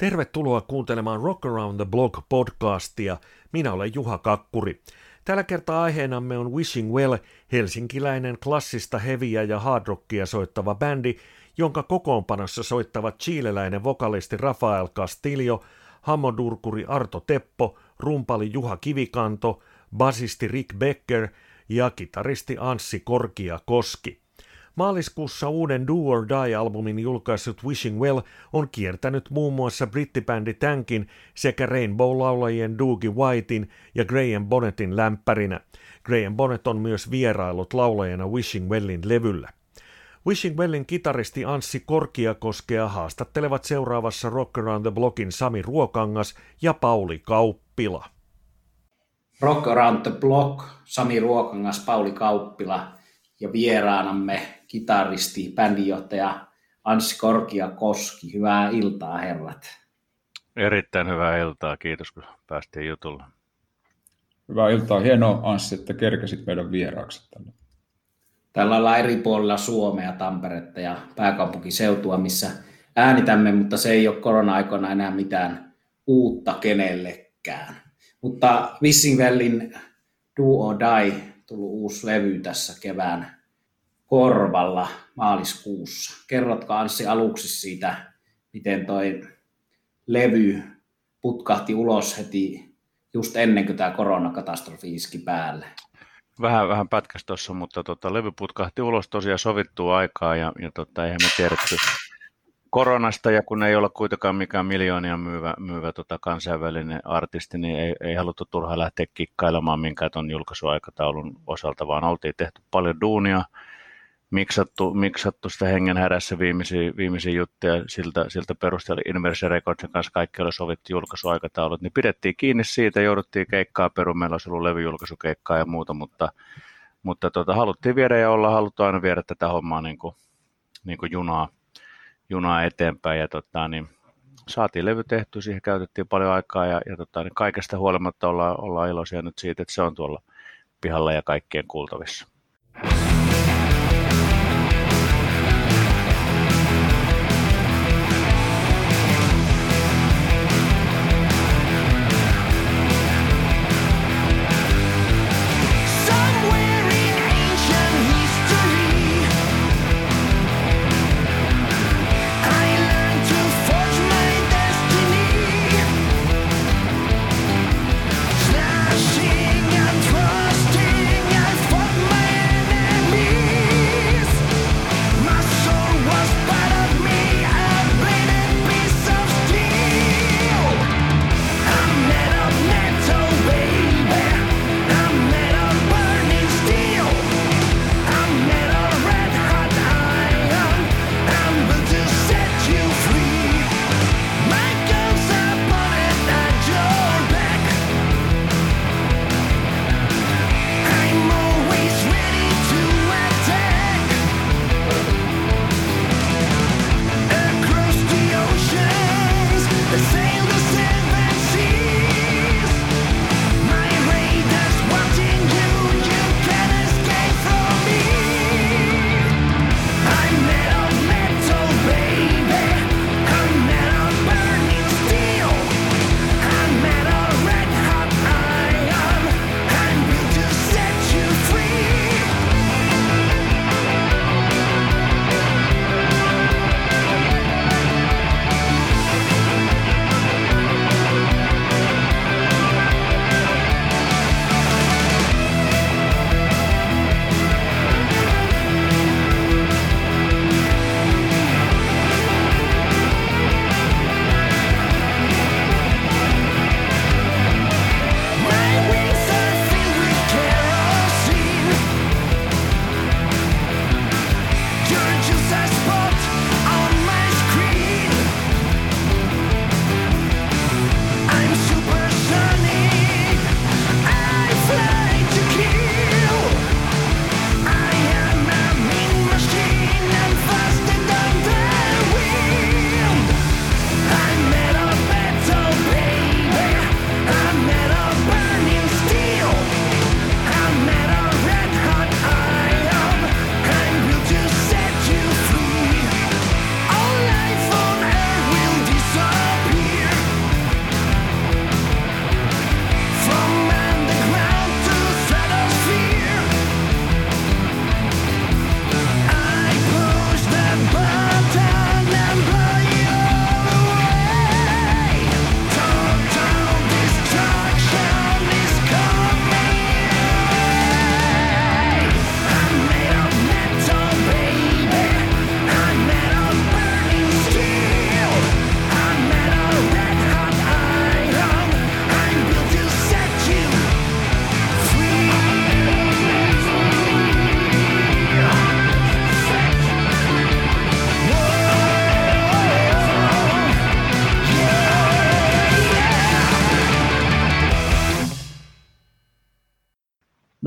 Tervetuloa kuuntelemaan Rock Around the Block podcastia. Minä olen Juha Kakkuri. Tällä kertaa aiheenamme on Wishing Well, helsinkiläinen klassista heviä ja hardrockia soittava bändi, jonka kokoonpanossa soittavat chileläinen vokalisti Rafael Castillo, hammodurkuri Arto Teppo, rumpali Juha Kivikanto, basisti Rick Becker ja kitaristi Anssi Korkia Koski. Maaliskuussa uuden Do or Die-albumin julkaissut Wishing Well on kiertänyt muun muassa brittibändi Tankin sekä Rainbow-laulajien Doogie Whitein ja Graham Bonnettin lämpärinä. Graham Bonnet on myös vierailut laulajana Wishing Wellin levyllä. Wishing Wellin kitaristi Anssi Korkiakoskea haastattelevat seuraavassa Rock Around the Blockin Sami Ruokangas ja Pauli Kauppila. Rock Around the Block, Sami Ruokangas, Pauli Kauppila ja vieraanamme kitaristi, bändinjohtaja Anssi Korkia-Koski. Hyvää iltaa, herrat. Erittäin hyvää iltaa, kiitos kun päästiin jutulla. Hyvää iltaa, hienoa Anssi, että kerkesit meidän vieraaksi tänne. Tällä ollaan eri puolilla Suomea, Tamperetta ja pääkaupunkiseutua, missä äänitämme, mutta se ei ole korona-aikoina enää mitään uutta kenellekään. Mutta Vissingvellin Do or Die tullut uusi levy tässä kevään korvalla maaliskuussa. Kerrotko Anssi aluksi siitä, miten toi levy putkahti ulos heti just ennen kuin tämä koronakatastrofi iski päälle? Vähän, vähän pätkäs tuossa, mutta tota, levy putkahti ulos tosiaan sovittua aikaa ja, ja tota, eihän me tiedetty koronasta ja kun ei ole kuitenkaan mikään miljoonia myyvä, myyvä tota kansainvälinen artisti, niin ei, ei haluttu turhaan lähteä kikkailemaan minkään tuon julkaisuaikataulun osalta, vaan oltiin tehty paljon duunia, miksattu, miksattu sitä hengen hädässä viimeisiä, viimeisiä juttuja siltä, siltä perusteella Inverse Recordsin kanssa kaikki oli sovittu julkaisuaikataulut, niin pidettiin kiinni siitä, jouduttiin keikkaa peru, meillä olisi ollut levyjulkaisukeikkaa ja muuta, mutta, mutta tota, haluttiin viedä ja olla haluttu aina viedä tätä hommaa niin kuin, niin kuin junaa, junaa eteenpäin ja tota, niin saatiin levy tehty, siihen käytettiin paljon aikaa ja, ja tota, niin kaikesta huolimatta ollaan, ollaan iloisia nyt siitä, että se on tuolla pihalla ja kaikkien kuultavissa.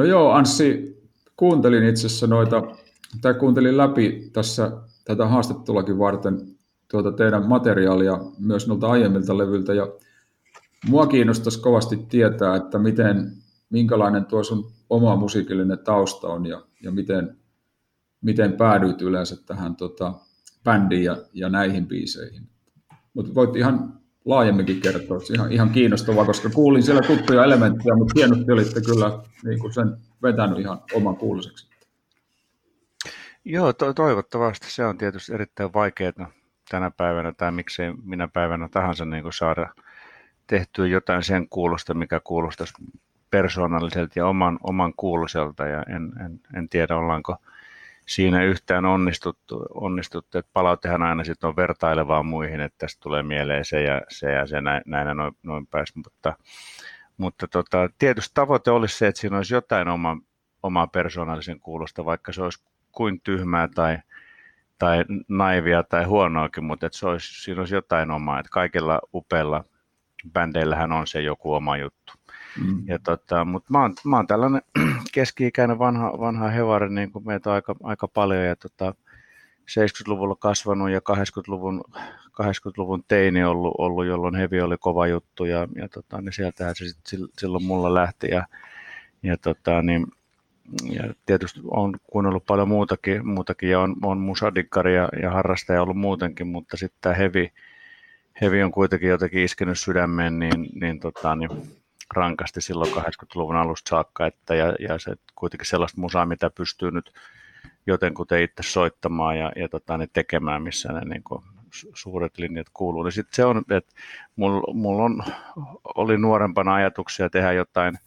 No joo, Anssi, kuuntelin itse asiassa noita, tai kuuntelin läpi tässä tätä haastatteluakin varten tuota teidän materiaalia myös noilta aiemmilta levyiltä, ja mua kiinnostaisi kovasti tietää, että miten, minkälainen tuo sun oma musiikillinen tausta on, ja, ja miten, miten päädyit yleensä tähän tota, bändiin ja, ja näihin biiseihin. Mutta voit ihan laajemminkin kertoa, ihan, ihan kiinnostavaa, koska kuulin siellä tuttuja elementtejä, mutta hienosti olitte kyllä niin kuin sen vetänyt ihan oman kuuluiseksi. Joo, to- toivottavasti. Se on tietysti erittäin vaikeaa tänä päivänä tai miksei minä päivänä tahansa niin kuin saada tehtyä jotain sen kuulosta, mikä kuulostaisi persoonalliselta ja oman, oman kuuluiselta. Ja en, en, en tiedä, ollaanko siinä yhtään onnistuttu, onnistuttu että palautehan aina sitten on vertailevaa muihin, että tästä tulee mieleen se ja se ja se näin, näin noin, noin pääs, mutta, mutta tota, tietysti tavoite olisi se, että siinä olisi jotain oma, omaa persoonallisen kuulosta, vaikka se olisi kuin tyhmää tai, tai naivia tai huonoakin, mutta että se olisi, siinä olisi jotain omaa, että kaikilla upeilla bändeillähän on se joku oma juttu. Mm. Ja tota, mutta mä oon, mä oon tällainen keski-ikäinen vanha, vanha hevari, niin kuin meitä on aika, aika paljon, ja tota, 70-luvulla kasvanut ja 80-luvun, 80-luvun teini ollut, ollut, jolloin hevi oli kova juttu, ja, ja tota, niin sieltähän se sit silloin mulla lähti, ja, ja, tota, niin, ja tietysti on kuunnellut paljon muutakin, muutakin. Ja on, on musadikkari ja, ja harrastaja ollut muutenkin, mutta sitten tämä hevi, hevi on kuitenkin jotenkin iskenyt sydämeen, niin, niin, tota, niin rankasti silloin 80-luvun alusta saakka, että, ja, ja se kuitenkin sellaista musaa, mitä pystyy nyt jotenkuten itse soittamaan ja, ja tota, niin tekemään, missä ne niin kuin, suuret linjat kuuluu. Niin sitten se on, että mulla mul on, oli nuorempana ajatuksia tehdä jotain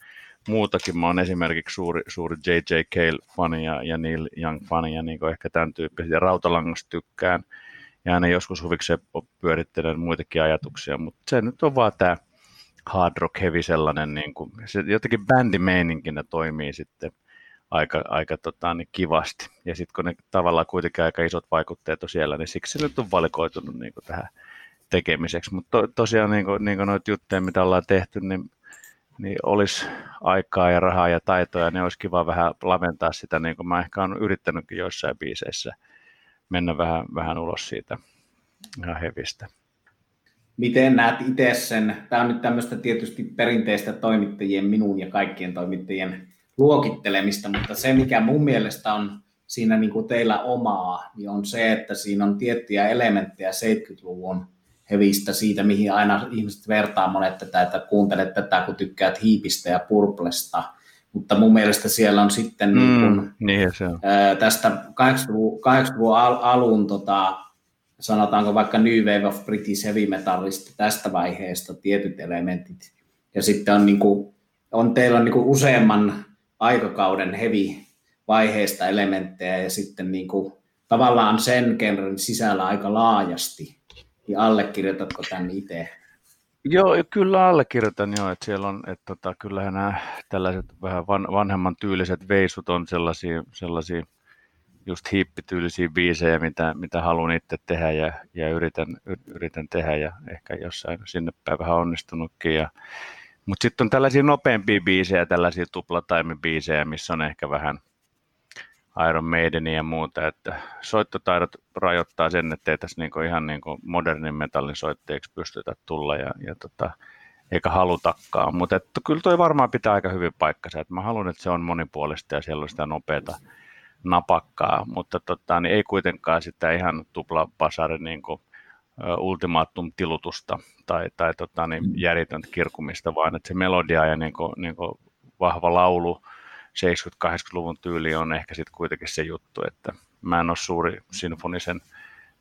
muutakin. Mä oon esimerkiksi suuri, suuri J.J. Cale-fani ja, ja Neil Young-fani ja niin ehkä tämän tyyppisiä. Ja Rautalangasta tykkään ja aina joskus huvikseen pyörittelen muitakin ajatuksia, mutta se nyt on vaan tämä hard rock heavy sellainen, niin kuin, se jotenkin bändimeininkinä toimii sitten aika, aika tota, niin kivasti. Ja sitten kun ne tavallaan kuitenkin aika isot vaikutteet on siellä, niin siksi se nyt on valikoitunut niin kuin tähän tekemiseksi. Mutta to, tosiaan niin kuin, niin kuin noita juttuja, mitä ollaan tehty, niin, niin olisi aikaa ja rahaa ja taitoja, niin olisi kiva vähän laventaa sitä, niin kuin mä ehkä olen yrittänytkin joissain biiseissä mennä vähän, vähän ulos siitä ihan hevistä miten näet itse sen, tämä on nyt tämmöistä tietysti perinteistä toimittajien, minun ja kaikkien toimittajien luokittelemista, mutta se mikä mun mielestä on siinä niin kuin teillä omaa, niin on se, että siinä on tiettyjä elementtejä 70-luvun hevistä siitä, mihin aina ihmiset vertaa. Monet tätä, että kuuntelet tätä, kun tykkäät hiipistä ja purplesta, mutta mun mielestä siellä on sitten mm, niin kuin, niin se on. tästä 80-luvun, 80-luvun alun tota, sanotaanko vaikka New Wave of British Heavy Metallista tästä vaiheesta tietyt elementit. Ja sitten on, niin kuin, on teillä on niin kuin useamman aikakauden heavy vaiheesta elementtejä ja sitten niin kuin, tavallaan sen genren sisällä aika laajasti. Niin allekirjoitatko tämän itse? Joo, kyllä allekirjoitan jo, että siellä on, että tota, kyllähän nämä tällaiset vähän van, vanhemman tyyliset veisut on sellaisia, sellaisia just hippityylisiä biisejä, mitä, mitä haluan itse tehdä ja, ja yritän, yritän tehdä ja ehkä jossain sinne päin vähän onnistunutkin. Ja, mutta sitten on tällaisia nopeampia biisejä, tällaisia tuplataimibiisejä, missä on ehkä vähän Iron Maidenia ja muuta, että soittotaidot rajoittaa sen, että ei tässä niinku ihan niinku modernin metallin soitteeksi pystytä tulla ja, ja tota, eikä halutakaan, mutta kyllä toi varmaan pitää aika hyvin paikkansa, että mä haluan, että se on monipuolista ja siellä on sitä nopeata napakkaa, mutta tota, niin ei kuitenkaan sitä ihan tupla basari niin kuin, ultimaatum tilutusta tai, tai tota, niin mm. järjetöntä kirkumista, vaan että se melodia ja niin kuin, niin kuin vahva laulu 70-80-luvun tyyli on ehkä sitten kuitenkin se juttu, että mä en ole suuri sinfonisen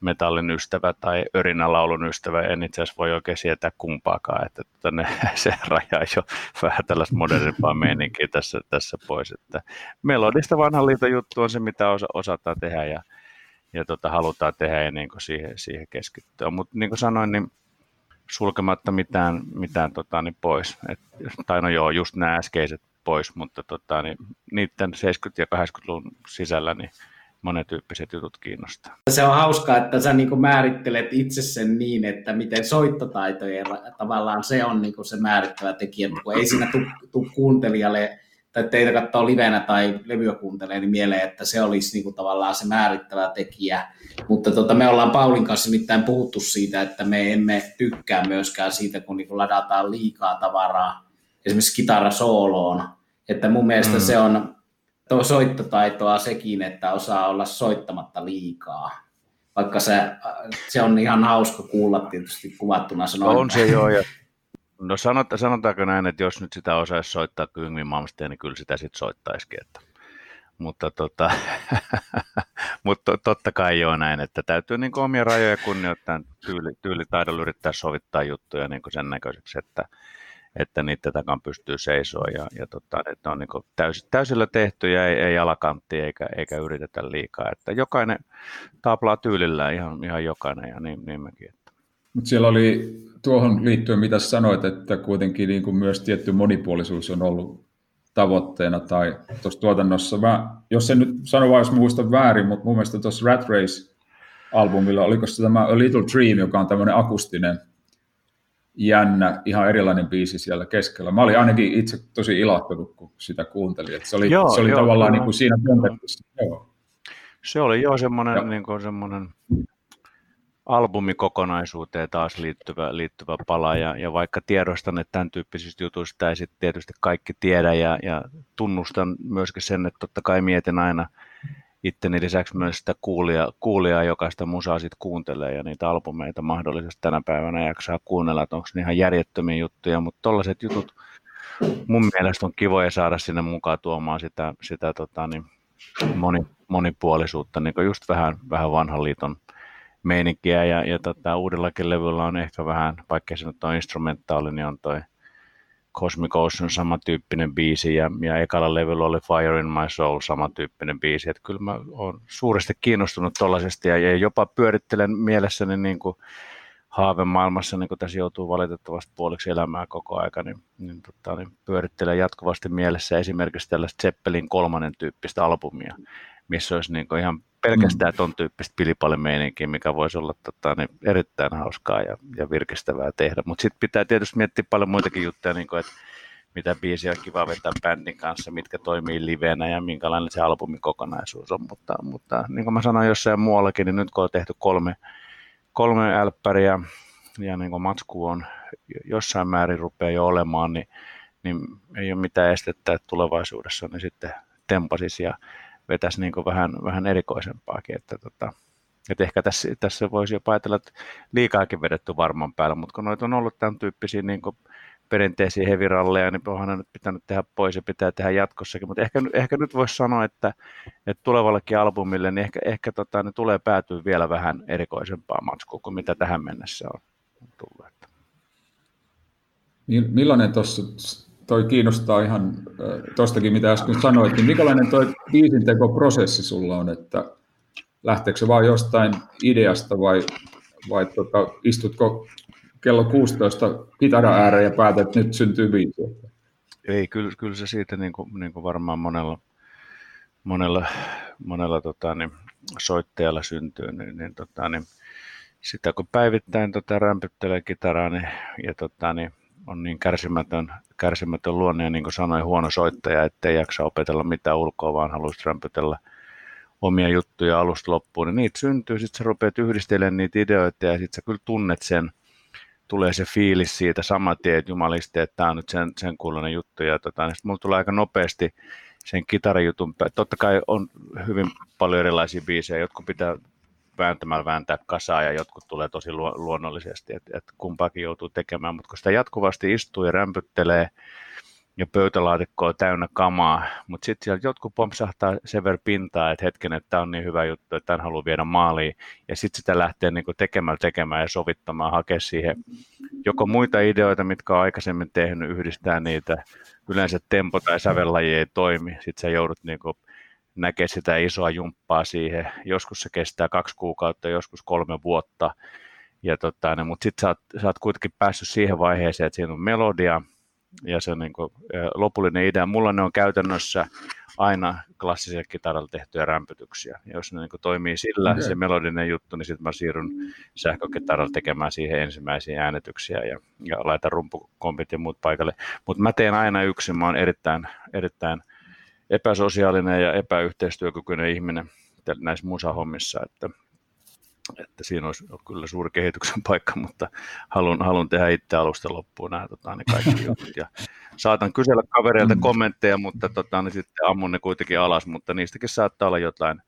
metallin ystävä tai örinälaulun ystävä, en itse asiassa voi oikein sietää kumpaakaan, että tänne se rajaa jo vähän tällaista modernimpaa meininkiä tässä, tässä pois. Että melodista vanhan liiton juttu on se, mitä osa, osataan tehdä ja, ja tota, halutaan tehdä ja niin siihen, siihen keskittyä. Mutta niin kuin sanoin, niin sulkematta mitään, mitään tota, niin pois. Et, tai no joo, just nämä äskeiset pois, mutta tota, niin, niiden 70- ja 80-luvun sisällä niin monetyyppiset jutut kiinnostaa. Se on hauskaa, että sä niin määrittelet itse sen niin, että miten soittotaitojen tavallaan se on niin se määrittävä tekijä, kun ei siinä tule kuuntelijalle tai teitä katsoo livenä tai levyä kuuntelee, niin mieleen, että se olisi niin kuin tavallaan se määrittävä tekijä. Mutta tota, me ollaan Paulin kanssa mitään puhuttu siitä, että me emme tykkää myöskään siitä, kun niin kuin ladataan liikaa tavaraa esimerkiksi kitarasooloon. Että mun mielestä mm. se on tuo soittotaitoa sekin, että osaa olla soittamatta liikaa. Vaikka se, se on ihan hauska kuulla tietysti kuvattuna sanoin. On se joo, ja No sanota, sanotaanko näin, että jos nyt sitä osaisi soittaa Malmsteen, niin kyllä sitä sitten soittaisikin. Että. Mutta, tota, mutta totta kai joo näin, että täytyy niin omia rajoja kunnioittaa tyyli, tyylitaidolla yrittää sovittaa juttuja niin sen näköiseksi, että, että niiden takan pystyy seisoa ja, ja tota, että on niin täys, täysillä tehty ja ei, ei alakantti eikä, eikä yritetä liikaa. Että jokainen taplaa tyylillään ihan, ihan jokainen ja niin, niin mekin. Että. Mutta siellä oli tuohon liittyen, mitä sanoit, että kuitenkin niin kuin myös tietty monipuolisuus on ollut tavoitteena tai tuossa tuotannossa. Mä, jos en nyt sano vaan, jos muistan väärin, mutta mun mielestä tuossa Rat Race-albumilla, oliko se tämä A Little Dream, joka on tämmöinen akustinen, jännä, ihan erilainen biisi siellä keskellä. Mä olin ainakin itse tosi ilahtunut, kun sitä kuuntelin. Että se oli, joo, se oli joo, tavallaan. Niin kuin siinä kontekstissa. Joo. Se oli jo semmoinen, niin kuin semmoinen albumikokonaisuuteen taas liittyvä, liittyvä pala, ja, ja vaikka tiedostan, että tämän tyyppisistä jutuista ei sitten tietysti kaikki tiedä, ja, ja tunnustan myöskin sen, että totta kai mietin aina itteni lisäksi myös sitä kuulia, kuulijaa, joka sitä musaa sitten kuuntelee, ja niitä albumeita mahdollisesti tänä päivänä jaksaa kuunnella, että onko ne ihan järjettömiä juttuja, mutta tollaiset jutut mun mielestä on kivoja saada sinne mukaan tuomaan sitä, sitä tota, niin moni, monipuolisuutta, niin just vähän, vähän vanhan liiton meininkiä ja, ja tota, uudellakin levyllä on ehkä vähän, vaikka se nyt on instrumentaali, niin on toi Cosmic Ocean samantyyppinen biisi ja, ja ekalla levyllä oli Fire in My Soul samantyyppinen biisi, että kyllä mä oon suuresti kiinnostunut tuollaisesta ja, ja jopa pyörittelen mielessäni niin kuin haavemaailmassa, niin kuin tässä joutuu valitettavasti puoliksi elämää koko aika, niin, niin, tota, niin pyörittelen jatkuvasti mielessä esimerkiksi tällaista Zeppelin kolmannen tyyppistä albumia, missä olisi niin ihan pelkästään mm. ton tyyppistä pilipallimeininkiä, mikä voisi olla tota, niin erittäin hauskaa ja, ja virkistävää tehdä. Mutta sitten pitää tietysti miettiä paljon muitakin juttuja, niin kuin, että mitä biisiä on kiva vetää bändin kanssa, mitkä toimii livenä ja minkälainen se albumin kokonaisuus on. Mutta, mutta niin kuin mä sanoin jossain muuallakin, niin nyt kun on tehty kolme, kolme älppäriä ja niin kuin matsku on jossain määrin rupeaa jo olemaan, niin, niin ei ole mitään estettä, että tulevaisuudessa niin sitten tempasis ja vetäisi niin vähän, vähän erikoisempaakin. Että, tota, että ehkä tässä, tässä voisi jopa ajatella, että liikaakin vedetty varman päällä, mutta kun noita on ollut tämän tyyppisiä niin perinteisiä heviralleja, niin onhan nyt pitänyt tehdä pois ja pitää tehdä jatkossakin. Mutta ehkä, ehkä nyt voisi sanoa, että, että tulevallekin albumille, niin ehkä, ehkä tota, ne tulee päätyä vielä vähän erikoisempaa matskua kuin mitä tähän mennessä on tullut. Millainen tuossa toi kiinnostaa ihan tuostakin, mitä äsken sanoit, niin minkälainen toi biisintekoprosessi sulla on, että lähteekö se vaan jostain ideasta vai, vai tota, istutko kello 16 kitara ääreen ja päätät, että nyt syntyy biisi? Ei, kyllä, kyllä se siitä niin kuin, niin kuin varmaan monella, monella, monella tota, niin, soittajalla syntyy, niin, niin, tota, niin sitä kun päivittäin tota, rämpyttelee kitaraa niin, ja tota, niin, on niin kärsimätön, kärsimätön luonne ja niin kuin sanoin, huono soittaja, ettei jaksa opetella mitään ulkoa, vaan haluaisi rämpytellä omia juttuja alusta loppuun, niin niitä syntyy, sitten sä rupeat yhdistelemään niitä ideoita ja sitten sä kyllä tunnet sen, tulee se fiilis siitä saman tien, että jumalisti, että tämä on nyt sen, sen kuulunen juttu. Ja tota, niin sitten mulla tulee aika nopeasti sen kitarajutun, totta kai on hyvin paljon erilaisia biisejä, jotkut pitää vääntämällä vääntää kasaa ja jotkut tulee tosi luonnollisesti, että, että kumpaakin joutuu tekemään, mutta kun sitä jatkuvasti istuu ja rämpyttelee ja pöytälaatikko on täynnä kamaa, mutta sitten sieltä jotkut pompsahtaa sen verran pintaa, että hetken, että tämä on niin hyvä juttu, että tämän haluaa viedä maaliin, ja sitten sitä lähtee niin kuin tekemään, ja sovittamaan, hakea siihen joko muita ideoita, mitkä on aikaisemmin tehnyt, yhdistää niitä, yleensä tempo tai sävellaji ei toimi, sitten sä joudut niin kuin näkee sitä isoa jumppaa siihen. Joskus se kestää kaksi kuukautta, joskus kolme vuotta. Ja tota, no, mutta sitten sä, sä oot kuitenkin päässyt siihen vaiheeseen, että siinä on melodia, ja se niin kuin, lopullinen idea. Mulla ne on käytännössä aina klassisella kitaralla tehtyjä rämpytyksiä. Ja jos ne niin toimii sillä, okay. se melodinen juttu, niin sitten mä siirryn sähkökitaralla tekemään siihen ensimmäisiä äänetyksiä ja, ja laitan rumpukompit ja muut paikalle. Mutta mä teen aina yksin, mä oon erittäin, erittäin epäsosiaalinen ja epäyhteistyökykyinen ihminen näissä musahommissa, että että siinä olisi kyllä suuri kehityksen paikka, mutta haluan, haluan tehdä itse alusta loppuun nämä tota, ne kaikki jutut. Ja saatan kysellä kavereilta mm. kommentteja, mutta tota, niin sitten ammun ne kuitenkin alas, mutta niistäkin saattaa olla jotain,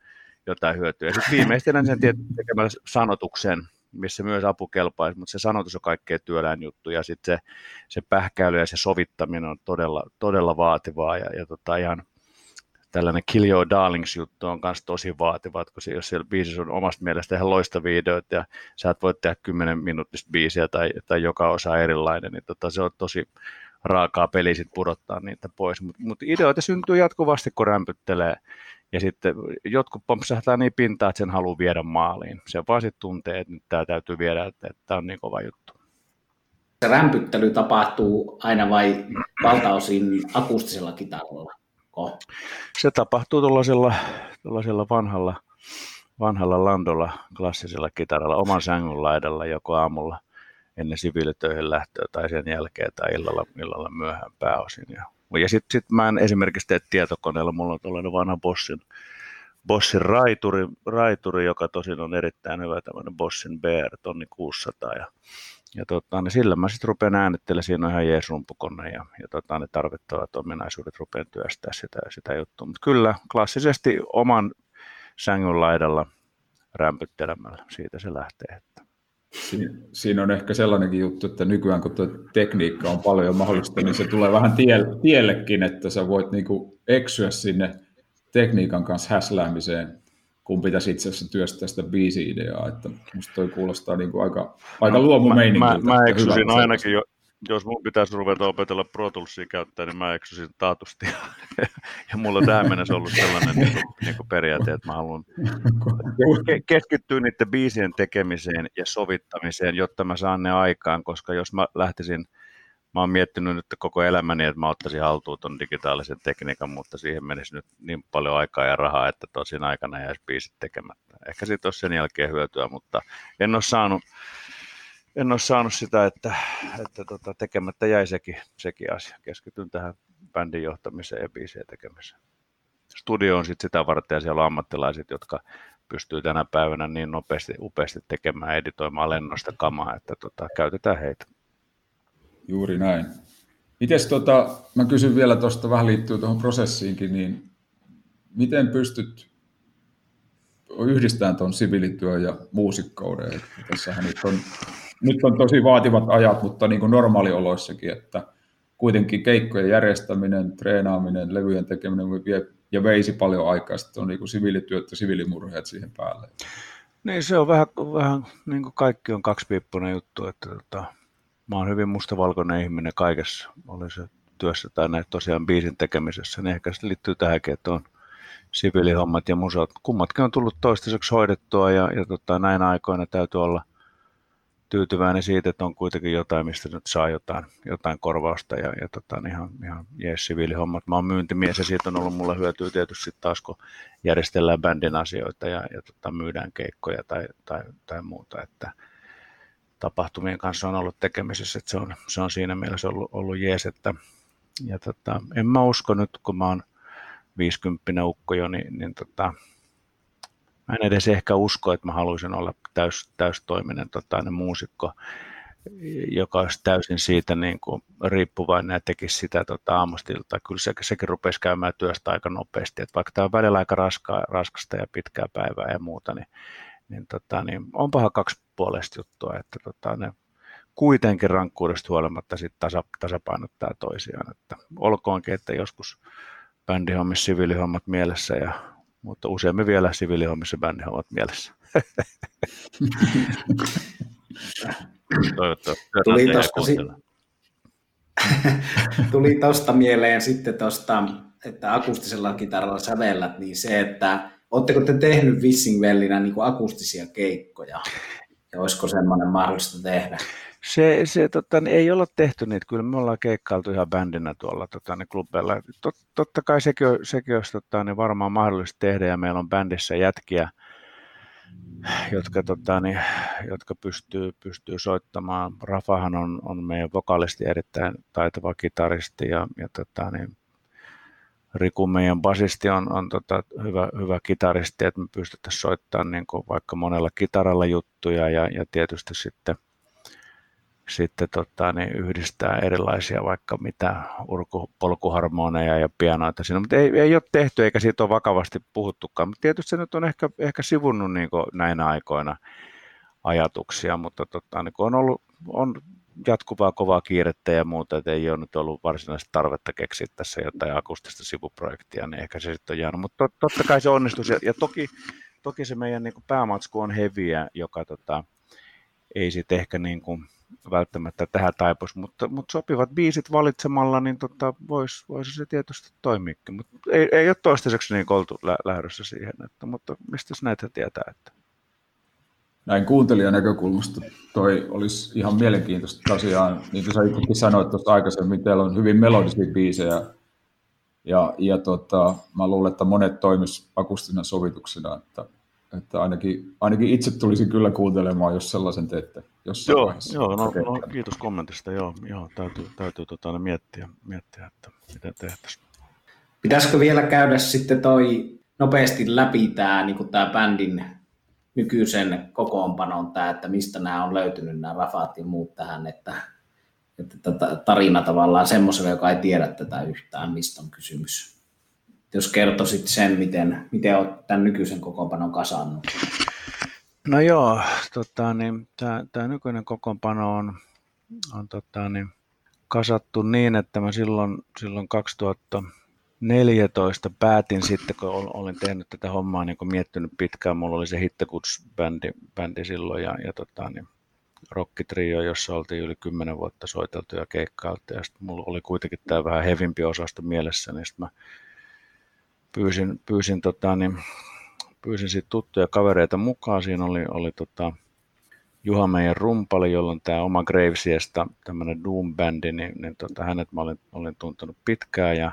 jotain hyötyä. Sitten viimeistelen sen tekemällä sanotuksen, missä myös apu kelpaisi, mutta se sanotus on kaikkein työläin juttu ja sitten se, se pähkäily ja se sovittaminen on todella, todella vaativaa ja, ja tota, ihan – tällainen Kill Your Darlings-juttu on myös tosi vaativa, koska jos siellä biisissä on omasta mielestä ihan loistavia videoita ja sä et voi tehdä 10 minuuttista biisiä tai, tai joka osa erilainen, niin tota, se on tosi raakaa peli sitten pudottaa niitä pois. Mutta mut ideoita syntyy jatkuvasti, kun rämpyttelee. Ja sitten jotkut pompsahtaa niin pintaa, että sen haluaa viedä maaliin. Se vaan sitten tuntee, että nyt tämä täytyy viedä, että tämä on niin kova juttu. Se rämpyttely tapahtuu aina vai valtaosin akustisella kitaralla? Oh. Se tapahtuu tuollaisella, tuollaisella vanhalla, vanhalla landolla, klassisella kitaralla, oman sängyn laidalla joko aamulla ennen siviilitöihin lähtöä tai sen jälkeen tai illalla, illalla myöhään pääosin. Ja, ja sitten sit mä en esimerkiksi tee tietokoneella, mulla on tuollainen vanha Bossin, Bossin raituri, raituri, joka tosin on erittäin hyvä tämmöinen Bossin BR, tonni 600 ja ja tota, niin sillä mä sitten rupean äänittelemään, siinä on ihan jees rumpukone ja, ja tota, ne tarvittavat ominaisuudet rupean työstää sitä, sitä juttua. Mutta kyllä klassisesti oman sängyn laidalla rämpyttelemällä, siitä se lähtee. Että. Siinä on ehkä sellainenkin juttu, että nykyään kun tuo tekniikka on paljon mahdollista, niin se tulee vähän tie, tiellekin, että sä voit niinku eksyä sinne tekniikan kanssa häsläämiseen kun pitäisi itse asiassa työstää sitä biisi-ideaa, että musta toi kuulostaa niin kuin aika, aika luomumeiningiltä. Mä, mä, mä eksyisin ainakin, jo, jos mun pitäisi ruveta opetella Pro Toolsia käyttää, niin mä eksyisin taatusti. ja mulla on tähän mennessä ollut sellainen niin kuin, niin kuin periaate, että mä haluan keskittyä niiden biisien tekemiseen ja sovittamiseen, jotta mä saan ne aikaan, koska jos mä lähtisin – mä oon miettinyt nyt koko elämäni, että mä ottaisin haltuun tuon digitaalisen tekniikan, mutta siihen menisi nyt niin paljon aikaa ja rahaa, että tosin aikana jäisi biisit tekemättä. Ehkä siitä olisi sen jälkeen hyötyä, mutta en ole saanut, en ole saanut sitä, että, että tota, tekemättä jäi sekin, sekin asia. Keskityn tähän bändin johtamiseen ja biisien tekemiseen. Studio on sitten sitä varten ja siellä on ammattilaiset, jotka pystyy tänä päivänä niin nopeasti, upeasti tekemään, editoimaan lennosta kamaa, että tota, käytetään heitä. Juuri näin. Mites tota, mä kysyn vielä tuosta, vähän liittyy tuohon prosessiinkin, niin miten pystyt yhdistämään tuon siviilityön ja muusikkouden? Että tässähän nyt on, nyt on tosi vaativat ajat, mutta niin kuin normaalioloissakin, että kuitenkin keikkojen järjestäminen, treenaaminen, levyjen tekeminen vie, ja veisi paljon aikaa, sitten on niin kuin siviilityöt ja siviilimurheet siihen päälle. Niin se on vähän, vähän niin kuin kaikki on kaksipiippunen juttu, että tota, mä oon hyvin mustavalkoinen ihminen kaikessa, oli se työssä tai näin tosiaan biisin tekemisessä, niin ehkä se liittyy tähänkin, että on siviilihommat ja museot. Kummatkin on tullut toistaiseksi hoidettua ja, ja tota, näin aikoina täytyy olla tyytyväinen siitä, että on kuitenkin jotain, mistä nyt saa jotain, jotain korvausta ja, ja tota, niin ihan, ihan jees siviilihommat. Mä oon myyntimies ja siitä on ollut mulla hyötyä tietysti taas, kun järjestellään bändin asioita ja, ja tota, myydään keikkoja tai, tai, tai muuta. Että, tapahtumien kanssa on ollut tekemisissä, että se on, se on siinä mielessä ollut, ollut jees, että ja tota, en mä usko nyt, kun mä oon 50 ukko jo, niin, niin tota, mä en edes ehkä usko, että mä haluaisin olla täys, täystoiminen tota, muusikko, joka olisi täysin siitä niin kuin, riippuvainen ja tekisi sitä tota, aamustilta. Kyllä se, sekin rupesi käymään työstä aika nopeasti, että vaikka tämä on välillä aika raskaa, raskasta ja pitkää päivää ja muuta, niin niin, tota, niin onpahan kaksi puolesta juttua, että tota, ne kuitenkin rankkuudesta huolimatta sit tasa, tasapainottaa toisiaan. Että olkoonkin, että joskus bändihommissa siviilihommat mielessä, ja, mutta useammin vielä siviilihommissa bändihommat mielessä. Toivottavasti. Tuli tuosta, si- Tuli tuosta mieleen sitten tuosta, että akustisella kitaralla sävellät, niin se, että Oletteko te tehnyt Wissingvellinä niin akustisia keikkoja? Ja olisiko semmoinen mahdollista tehdä? Se, se tota, niin ei olla tehty niitä, kyllä me ollaan keikkailtu ihan bändinä tuolla tota, niin klubeilla. Tot, totta kai sekin, sekin olisi tota, niin varmaan mahdollista tehdä ja meillä on bändissä jätkiä, jotka, tota, niin, jotka pystyy, pystyy soittamaan. Rafahan on, on meidän vokalisti erittäin taitava kitaristi ja, ja tota, niin, Riku, meidän basisti, on, on tota, hyvä, hyvä kitaristi, että me pystyttäisiin soittamaan niin kuin vaikka monella kitaralla juttuja ja, ja tietysti sitten, sitten tota, niin yhdistää erilaisia vaikka mitä urku, polkuharmoneja ja pianoita siinä, mutta ei, ei ole tehty eikä siitä ole vakavasti puhuttukaan, mutta tietysti se nyt on ehkä, ehkä sivunnut niin näinä aikoina ajatuksia, mutta tota, niin on ollut on jatkuvaa kovaa kiirettä ja muuta, että ei ole nyt ollut varsinaista tarvetta keksiä tässä jotain akustista sivuprojektia, niin ehkä se sitten on jäänyt. Mutta totta kai se onnistus. Ja, toki, toki se meidän niin päämatsku on heviä, joka tota, ei sitten ehkä niin kuin välttämättä tähän taipuisi, mutta, mutta sopivat biisit valitsemalla, niin tota, voisi vois se tietysti toimiikin. Mutta ei, ei ole toistaiseksi niin oltu lä- lähdössä siihen, että, mutta mistä näitä tietää? Että näin kuuntelijan näkökulmasta toi olisi ihan mielenkiintoista tosiaan, niin kuin sä itsekin sanoit tuosta aikaisemmin, teillä on hyvin melodisia biisejä, ja, ja tota, mä luulen, että monet toimis akustisena sovituksena, että, että ainakin, ainakin itse tulisin kyllä kuuntelemaan, jos sellaisen teette jossain joo, vaiheessa. Joo, no, no, kiitos kommentista, joo, joo täytyy, täytyy tota, miettiä, miettiä, että miten tehtäisiin. Pitäisikö vielä käydä sitten toi nopeasti läpi tämä niin tämä bändin nykyisen kokoonpanon tämä, että mistä nämä on löytynyt nämä Rafat ja muut tähän, että, että tätä tarina tavallaan semmoiselle, joka ei tiedä tätä yhtään, mistä on kysymys. Jos kertoisit sen, miten, miten olet tämän nykyisen kokoonpanon kasannut. No joo, tota, niin, tämä, tämä nykyinen kokoonpano on, on tota, niin, kasattu niin, että mä silloin, silloin 2000, 14 päätin sitten, kun olin tehnyt tätä hommaa, niin kun miettinyt pitkään, mulla oli se Hittakuts-bändi bändi silloin ja, ja tota, niin rockitrio, jossa oltiin yli 10 vuotta soiteltu ja keikkailtu ja sitten mulla oli kuitenkin tämä vähän hevimpi osasto mielessä, niin sitten mä pyysin, pyysin, tota, niin, pyysin siitä tuttuja kavereita mukaan. Siinä oli, oli tota, Juha meidän rumpali, jolla on tämä oma Gravesiesta tämmöinen Doom-bändi, niin, niin tota, hänet mä olin, olin tuntenut pitkään ja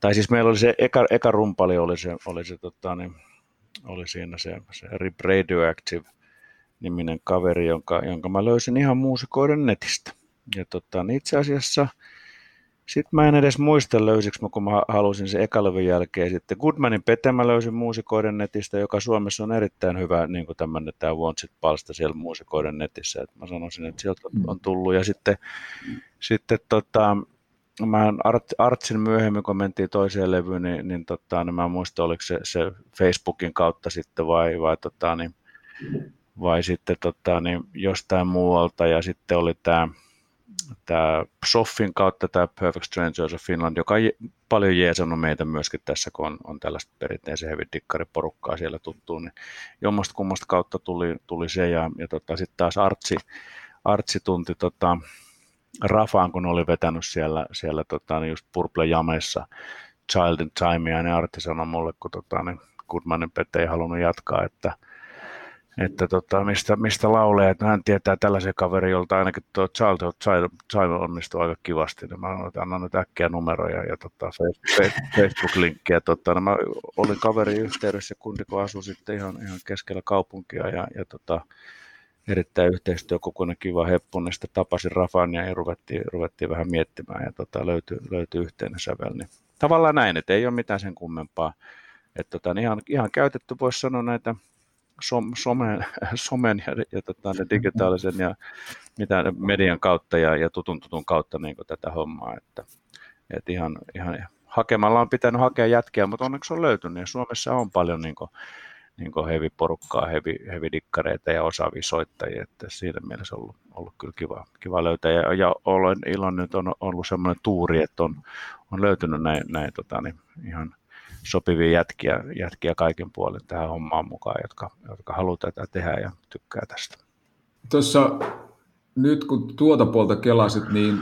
tai siis meillä oli se eka, eka rumpali oli se, oli se tota, niin, oli siinä se, se Rip Radioactive niminen kaveri, jonka, jonka mä löysin ihan muusikoiden netistä. Ja tota, niin itse asiassa sitten mä en edes muista löysikö mä, kun mä halusin se ekalevyn jälkeen. Sitten Goodmanin Pete mä löysin muusikoiden netistä, joka Suomessa on erittäin hyvä, niin kuin tämmöinen tämä Wanted palsta siellä muusikoiden netissä. Et mä sanoisin, että sieltä on tullut. Ja sitten, sitten tota, mä Art, Artsin myöhemmin, kun mentiin toiseen levyyn, niin, niin, tota, niin mä en muista, oliko se, se Facebookin kautta sitten vai, vai, tota, niin, vai sitten tota, niin jostain muualta. Ja sitten oli tämä tämä Soffin kautta tämä Perfect Strangers of Finland, joka on paljon jeesannut meitä myöskin tässä, kun on, on tällaista perinteisen heavy porukkaa siellä tuttuu, niin jommasta kummasta kautta tuli, tuli se ja, ja tota, sitten taas Artsi, Artsi tunti tota, Rafaan, kun oli vetänyt siellä, siellä tota, niin just Purple Jamessa Child in Time, ja ne Artti sanoi mulle, kun tota, niin Goodmanin Pete ei halunnut jatkaa, että, että tota, mistä, mistä laulee, että hän tietää tällaisen kaverin, jolta ainakin tuo Childhood Child onnistuu aika kivasti, niin mä annan nyt äkkiä numeroja ja tota, Facebook-linkkiä. Tota, niin mä olin kaveri yhteydessä, kun asui sitten ihan, ihan keskellä kaupunkia ja, ja tota, erittäin yhteistyökokoinen kiva heppu, niin sitten tapasin Rafan ja ruvettiin, ruvettiin vähän miettimään ja tota, löytyi, löytyi yhteinen sävel. Niin tavallaan näin, että ei ole mitään sen kummempaa. Että tota, niin ihan, ihan käytetty voisi sanoa näitä som, somen, somen ja, ja tota, ne digitaalisen ja mitä median kautta ja, ja tutun tutun kautta niin tätä hommaa. Että, että ihan, ihan hakemalla on pitänyt hakea jätkiä, mutta onneksi on löytynyt ja Suomessa on paljon niin kuin, niin heavy-porukkaa, heavy, heavy-dikkareita ja osaavia soittajia, että siinä mielessä on ollut, ollut kyllä kiva, kiva löytää. Ja, ja olen iloinen, että on ollut semmoinen tuuri, että on, on löytynyt näin, näin tota, niin ihan sopivia jätkiä, jätkiä kaiken puolin tähän hommaan mukaan, jotka, jotka haluaa tätä tehdä ja tykkää tästä. Tuossa nyt kun tuota puolta kelasit, niin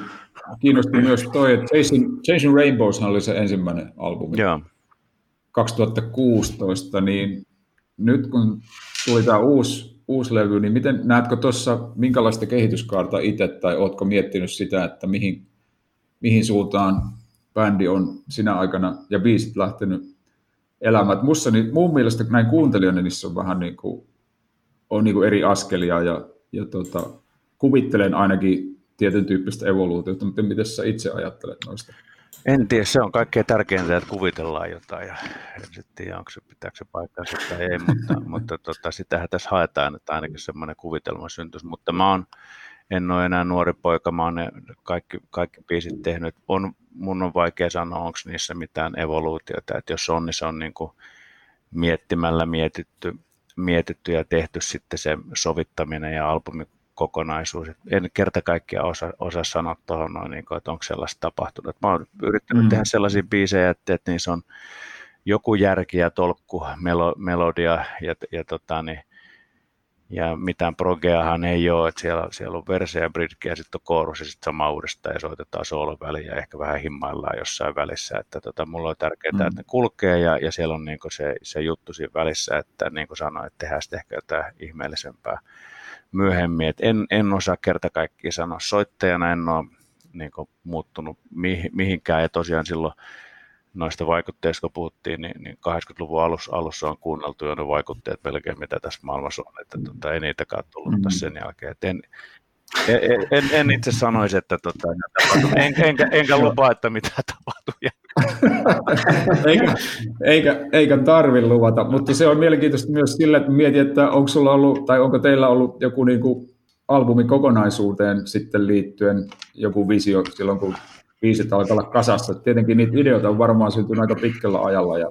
kiinnosti myös toi, että Chasing, Chasing Rainbows oli se ensimmäinen albumi. Joo. 2016, niin nyt kun tuli tämä uusi uusi levy, niin miten näetkö tuossa, minkälaista kehityskaarta itse, tai oletko miettinyt sitä, että mihin, mihin suuntaan bändi on sinä aikana ja biisit lähtenyt elämään. Musta, niin, mun mielestä näin kuuntelijana niissä on vähän niin kuin, on niin kuin eri askelia ja, ja tota, kuvittelen ainakin tietyn tyyppistä evoluutiota, mutta miten sä itse ajattelet noista? En tiedä, se on kaikkein tärkeintä, että kuvitellaan jotain ja en sitten tiedä, onko se, pitääkö se paikkansa tai ei, mutta, mutta tota, sitähän tässä haetaan, että ainakin semmoinen kuvitelma syntyisi, mutta mä oon, en ole enää nuori poika, mä oon ne kaikki, kaikki biisit tehnyt, on, mun on vaikea sanoa, onko niissä mitään evoluutiota, että jos on, niin se on niin kuin miettimällä mietitty, mietitty ja tehty sitten se sovittaminen ja albumin kokonaisuus. En kerta kaikkiaan osaa osa sanoa tuohon noin, niin kuin, että onko sellaista tapahtunut. Mä oon yrittänyt mm. tehdä sellaisia biisejä, että, että niissä on joku järki ja tolkku, melo, melodia ja, ja, tota, niin, ja mitään progeahan ei ole, että siellä, siellä on verse ja bridge ja sitten on koorus ja sitten sama uudestaan ja soitetaan soolon väliin ja ehkä vähän himmaillaan jossain välissä, että tota, mulla on tärkeää, mm. että ne kulkee ja, ja siellä on niin se, se juttu siinä välissä, että niin kuin sanoin, että tehdään sitten ehkä jotain ihmeellisempää myöhemmin. Et en, en osaa kerta kaikkiaan sanoa. Soittajana en ole niin kuin, muuttunut mihinkään ja tosiaan silloin noista vaikutteista, kun puhuttiin, niin, niin 80-luvun alussa, alussa on kuunneltu jo ne vaikutteet melkein, mitä tässä maailmassa on, että tota, ei niitäkään tullut mm-hmm. tässä sen jälkeen. Et en, en, en, en, itse sanoisi, että tota, en, enkä, enkä lupaa, että mitä tapahtuu. eikä, eikä, eikä tarvi luvata, mutta se on mielenkiintoista myös sillä, että mietin, että onko sulla ollut, tai onko teillä ollut joku niin kuin albumin kokonaisuuteen sitten liittyen joku visio silloin, kun biisit alkaa olla kasassa. Tietenkin niitä ideoita on varmaan syntynyt aika pitkällä ajalla ja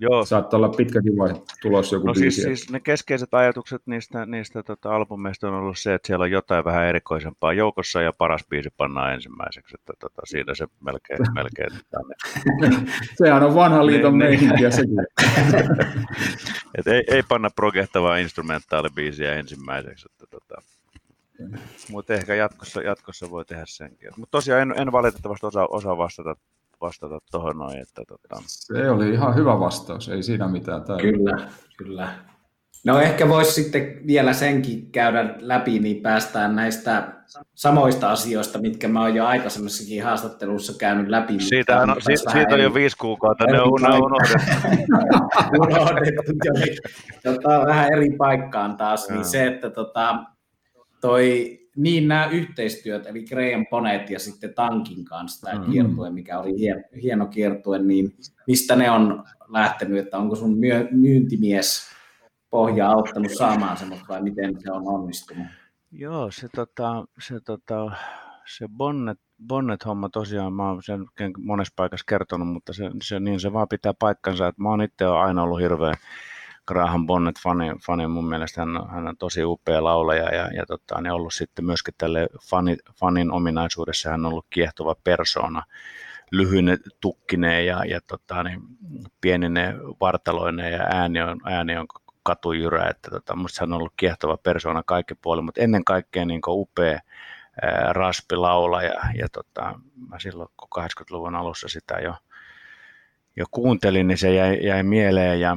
Joo. Saattaa olla pitkäkin vai tulos joku no siis, siis ne keskeiset ajatukset niistä, niistä tota, albumeista on ollut se, että siellä on jotain vähän erikoisempaa joukossa ja paras biisi pannaan ensimmäiseksi, että tota, siinä se melkein, melkein tänne. Sehän on vanha liiton niin, niin. meininkiä sekin. Et ei, ei panna progehtavaa instrumentaalibiisiä ensimmäiseksi, että tota, mutta ehkä jatkossa, jatkossa voi tehdä senkin. Mutta tosiaan en, en valitettavasti osaa, osaa vastata vastata tuohon noin. Että, tota... Se oli ihan hyvä vastaus, ei siinä mitään. Tää kyllä, kyllä. No ehkä voisi sitten vielä senkin käydä läpi, niin päästään näistä samoista asioista, mitkä mä oon jo aikaisemmassakin haastattelussa käynyt läpi. Siitä, on, siitä, siitä on jo viisi kuukautta, ne on unohdettu. unohdettu jo, niin, tota, vähän eri paikkaan taas, niin se, että tota, toi niin nämä yhteistyöt, eli Graham Ponet ja sitten Tankin kanssa tämä mm-hmm. kiertue, mikä oli hieno, hieno kiertue, niin mistä ne on lähtenyt, että onko sun myö, myyntimies pohja auttanut saamaan semmoista vai miten se on onnistunut? Joo, se, tota, se, tota, se bonnet, bonnet-homma tosiaan, mä oon sen monessa paikassa kertonut, mutta se, se, niin se vaan pitää paikkansa, että mä oon itse aina ollut hirveän Graham Bonnet fani, fani mun mielestä hän, hän on tosi upea laulaja ja, ja tota, ne ollut sitten myöskin tälle fani, fanin ominaisuudessa hän on ollut kiehtova persona, lyhyne tukkineen ja, ja tota, niin pienine vartaloineen ja ääni on, ääni on katujyrä, että tota, musta hän on ollut kiehtova persona kaikki puoli, mutta ennen kaikkea niin upea ää, raspilaulaja ja, ja tota, mä silloin kun 80-luvun alussa sitä jo, jo kuuntelin, niin se jäi, jäi mieleen ja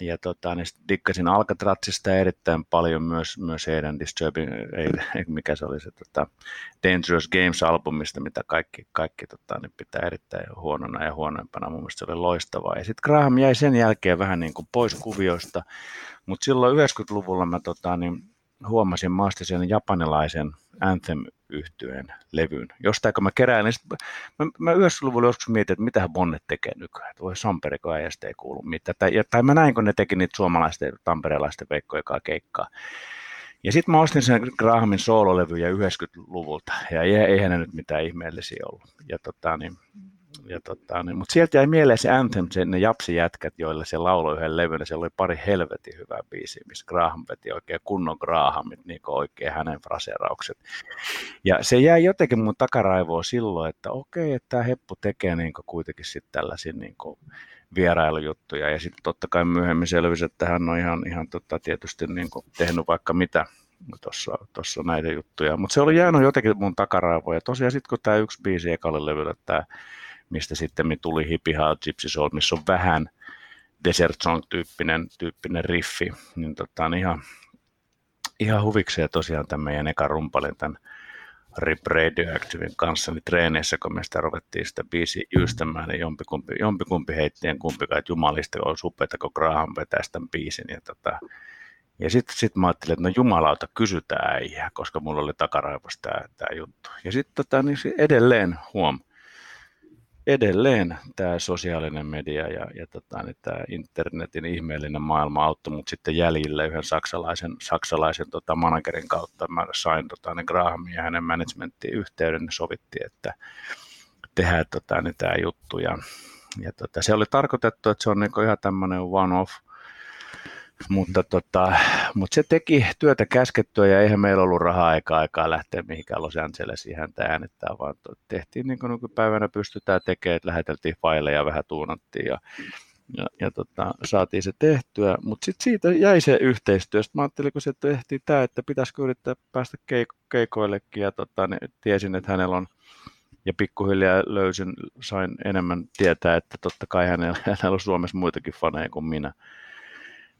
ja tota, niin dikkasin Alcatratsista erittäin paljon myös, myös heidän Disturbing, ei, mikä se oli se tota, Dangerous Games-albumista, mitä kaikki, kaikki tota, niin pitää erittäin huonona ja huonoimpana. Mun mielestä se oli loistavaa. Ja sitten Graham jäi sen jälkeen vähän niin kuin pois kuvioista, mutta silloin 90-luvulla mä tota, niin huomasin maasta sen japanilaisen Anthem yhtyeen levyn. Jostain kun mä kerään, niin mä, mä 90-luvulla joskus mietin, että mitä Bonnet tekee nykyään, että voi Samperi, kun äijästä ei kuulu mitään. Tai, ja, tai mä näin, kun ne teki niitä suomalaisten, tamperelaisten veikkoja keikkaa. Ja sitten mä ostin sen Grahamin soololevyjä 90-luvulta, ja eihän ne nyt mitään ihmeellisiä ollut. Ja tota, niin, ja tota, niin, mutta sieltä jäi mieleen se Anthem, se, ne japsijätkät, joilla se lauloi yhden levyn, siellä oli pari helvetin hyvää biisiä, missä Graham veti oikein kunnon Grahamit, niin oikein hänen fraseraukset. Ja se jäi jotenkin mun takaraivoon silloin, että okei, että tämä Heppu tekee niin kuitenkin sitten tällaisia niin vierailujuttuja, ja sitten totta kai myöhemmin selvisi, että hän on ihan, ihan tota, tietysti niin tehnyt vaikka mitä, tuossa näitä juttuja. Mutta se oli jäänyt jotenkin mun takaraivoon. Ja tosiaan sitten kun tämä yksi biisi ekalle levyllä, tämä mistä sitten tuli Hippie House Gypsy Soul, missä on vähän Desert Song-tyyppinen tyyppinen riffi, niin tota, niin ihan, ihan huvikseen tosiaan tämän meidän eka rumpalin tämän Rip Radioactivin kanssa niin treeneissä, kun me sitä ruvettiin sitä biisiä jyystämään, niin jompikumpi, jompikumpi heittien kumpikaan, että jumalista on upeata, kun Graham vetää sitä biisin. Ja, tota, ja sitten sit mä ajattelin, että no jumalauta, kysytään äijää, koska mulla oli takaraivossa tämä juttu. Ja sitten tota, niin edelleen, huom, edelleen tämä sosiaalinen media ja, ja tota, niin tämä internetin ihmeellinen maailma auttoi mut sitten jäljille yhden saksalaisen, saksalaisen tota, managerin kautta. Mä sain tota, niin Grahamin ja hänen managementtiin yhteyden, ne sovittiin, että tehdään tota, niin tämä juttu. Ja, ja tota, se oli tarkoitettu, että se on niin ihan tämmöinen one-off mutta, tota, mutta se teki työtä käskettyä ja eihän meillä ollut rahaa aikaa aikaa lähteä mihinkään Los Angelesiin häntä äänettää, vaan tehtiin niin kuin nykypäivänä pystytään tekemään, että läheteltiin faileja, vähän tuunattiin ja, ja, ja tota, saatiin se tehtyä, mutta sitten siitä jäi se yhteistyö. Sitten mä ajattelin, kun se tehtiin tämä, että pitäisikö yrittää päästä keiko- keikoillekin ja tota, niin tiesin, että hänellä on ja pikkuhiljaa löysin, sain enemmän tietää, että totta kai hänellä, hänellä on Suomessa muitakin faneja kuin minä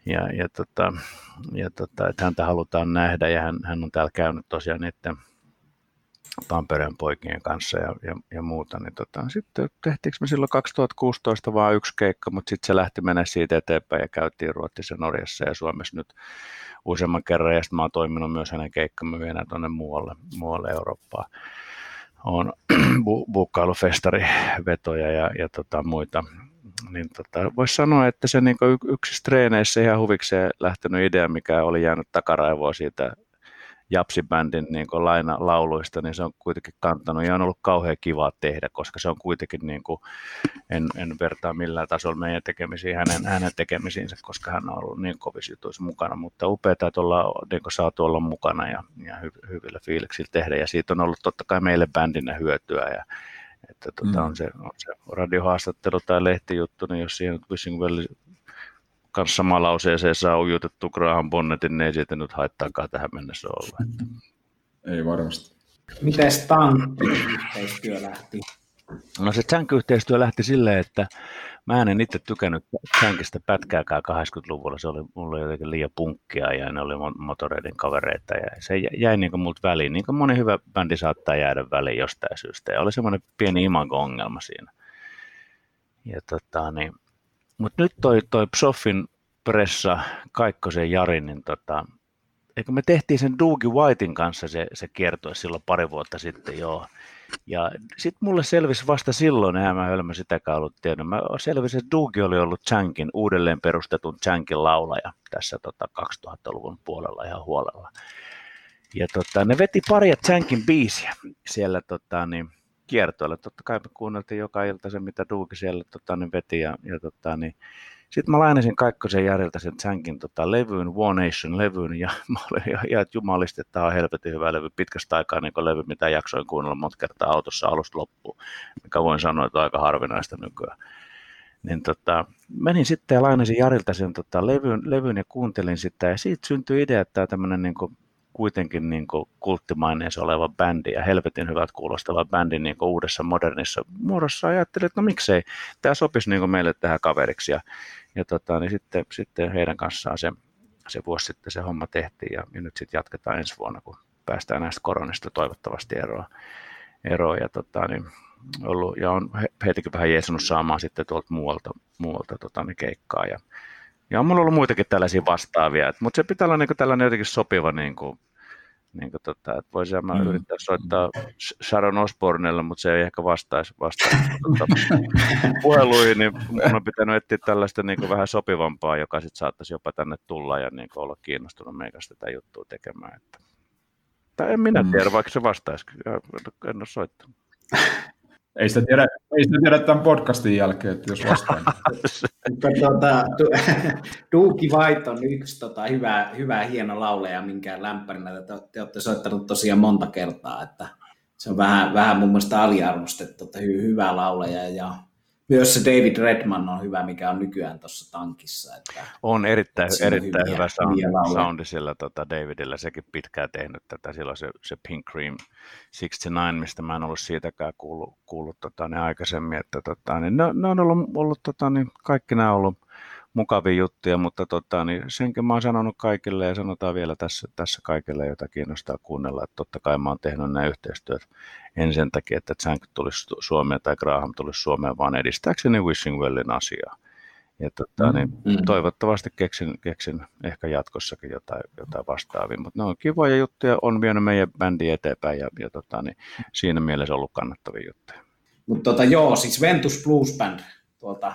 ja, ja, tota, ja tota, että häntä halutaan nähdä ja hän, hän on täällä käynyt tosiaan niiden Tampereen poikien kanssa ja, ja, ja muuta. Niin tota, sitten tehtiinkö me silloin 2016 vain yksi keikka, mutta sitten se lähti mennä siitä eteenpäin ja käytiin Ruotsissa, Norjassa ja Suomessa nyt useamman kerran ja sitten mä oon toiminut myös hänen keikkamyyjänä tuonne muualle, muualle Eurooppaan. On bu- bukkailufestarivetoja ja, ja tota, muita, niin tota, voisi sanoa, että se niin yksi treeneissä ihan huvikseen lähtenyt idea, mikä oli jäänyt takaraivoa siitä Japsibändin niin laina lauluista, niin se on kuitenkin kantanut. Ja on ollut kauhean kiva tehdä, koska se on kuitenkin, niin kuin, en, en vertaa millään tasolla meidän tekemisiin hänen, hänen tekemisiinsä, koska hän on ollut niin kovissa jutuissa mukana, mutta upeaa, että ollaan niin saatu olla mukana ja, ja hy, hyvillä fiiliksillä tehdä. Ja siitä on ollut totta kai meille bändinä hyötyä ja että tuota, mm. on, se, on se radiohaastattelu tai lehtijuttu, niin jos siihen Wishing Well kanssa samaan lauseeseen saa ujutettu Graham Bonnetin, niin ei siitä nyt haittaakaan tähän mennessä olla. Että. Ei varmasti. Miten Tank-yhteistyö lähti? No se Tank-yhteistyö lähti silleen, että mä en itse tykännyt Tankista pätkääkään 80-luvulla. Se oli mulle jotenkin liian punkkia ja ne oli motoreiden kavereita ja se jäi niin kuin multa väliin. Niin kuin moni hyvä bändi saattaa jäädä väliin jostain syystä. Ja oli semmoinen pieni imago-ongelma siinä. Ja tota, niin, mutta nyt toi, toi Psoffin pressa Kaikkosen Jari, niin tota, eikö me tehtiin sen Dougie Whitein kanssa se, se kiertue silloin pari vuotta sitten, joo. Ja sitten mulle selvisi vasta silloin, eihän mä hölmä sitäkään ollut tiedä. Mä selvisi, että Dougie oli ollut Chankin, uudelleen perustetun Chankin laulaja tässä tota 2000-luvun puolella ihan huolella. Ja tota, ne veti paria Chankin biisiä siellä tota, niin, kiertoilla. Totta kai me kuunneltiin joka ilta se, mitä Dougie siellä tota, niin veti. Ja, ja tota, niin, sitten mä lainasin Kaikkosen Jarilta sen Chankin tota, levyyn, One Nation-levyyn, ja mä olin ihan, ihan jumalista, että tämä on helvetin hyvä levy, pitkästä aikaa niin levy, mitä jaksoin kuunnella monta kertaa autossa alusta loppuun, mikä voin sanoa, että on aika harvinaista nykyään. Niin tota, menin sitten ja lainasin Jarilta sen tota, levyn, levyn ja kuuntelin sitä, ja siitä syntyi idea, että tämä tämmöinen niin kuitenkin niin kuin oleva bändi ja helvetin hyvät kuulostava bändi niin kuin uudessa modernissa muodossa. Ajattelin, että no miksei, tämä sopisi niin kuin meille tähän kaveriksi. Ja, ja tota, niin sitten, sitten heidän kanssaan se, se vuosi sitten se homma tehtiin ja, ja nyt sitten jatketaan ensi vuonna, kun päästään näistä koronista toivottavasti eroon. eroon ja, tota, niin, ollut, ja on heitäkin vähän jeesunut saamaan sitten tuolta muualta, muualta tota, niin keikkaa. Ja, ja on mulla ollut muitakin tällaisia vastaavia, mutta se pitää olla niin kuin tällainen jotenkin sopiva niin kuin, niin kuin tota, että voisin mä mm. yrittää soittaa Sharon Osbornelle, mutta se ei ehkä vastaisi, vastaisi tota, puheluihin, niin mun on pitänyt etsiä tällaista niin kuin vähän sopivampaa, joka sitten saattaisi jopa tänne tulla ja niin kuin olla kiinnostunut meikästä tätä juttua tekemään. Että. Tai en minä mm. tiedä, vaikka se vastaisi, en ole soittanut. Ei sitä tiedä, ei sitä tiedä tämän podcastin jälkeen, että jos vastaan. tuota, Duuki White on yksi tota, hyvä, hyvä, hieno lauleja, minkä lämpärinä te, te olette soittanut tosiaan monta kertaa, että se on vähän, vähän mun mielestä aliarvostettu, että hy, hyvä lauleja ja myös se David Redman on hyvä, mikä on nykyään tuossa tankissa. Että on erittäin, erittäin hyviä, hyvä soundi, soundi sillä tota Davidillä, sekin pitkään tehnyt tätä, silloin se, se Pink Cream 69, mistä mä en ollut siitäkään kuullut, kuullut tota, ne aikaisemmin, että tota, niin ne, ne, on ollut, ollut tota, niin kaikki nämä on ollut, mukavia juttuja, mutta tota, niin senkin mä oon sanonut kaikille ja sanotaan vielä tässä, tässä kaikille, jota kiinnostaa kuunnella, että totta kai mä oon tehnyt nämä yhteistyöt en sen takia, että Zank tulisi Suomeen tai Graham tulisi Suomeen, vaan edistääkseni Wishing Wellin asiaa. Ja tota, niin mm. toivottavasti keksin, keksin ehkä jatkossakin jotain, jotain vastaavia, mutta ne on kivoja juttuja, on vienyt meidän bändi eteenpäin ja, ja tota, niin siinä mielessä ollut kannattavia juttuja. Mutta tota, joo, siis Ventus Blues Band tuolta,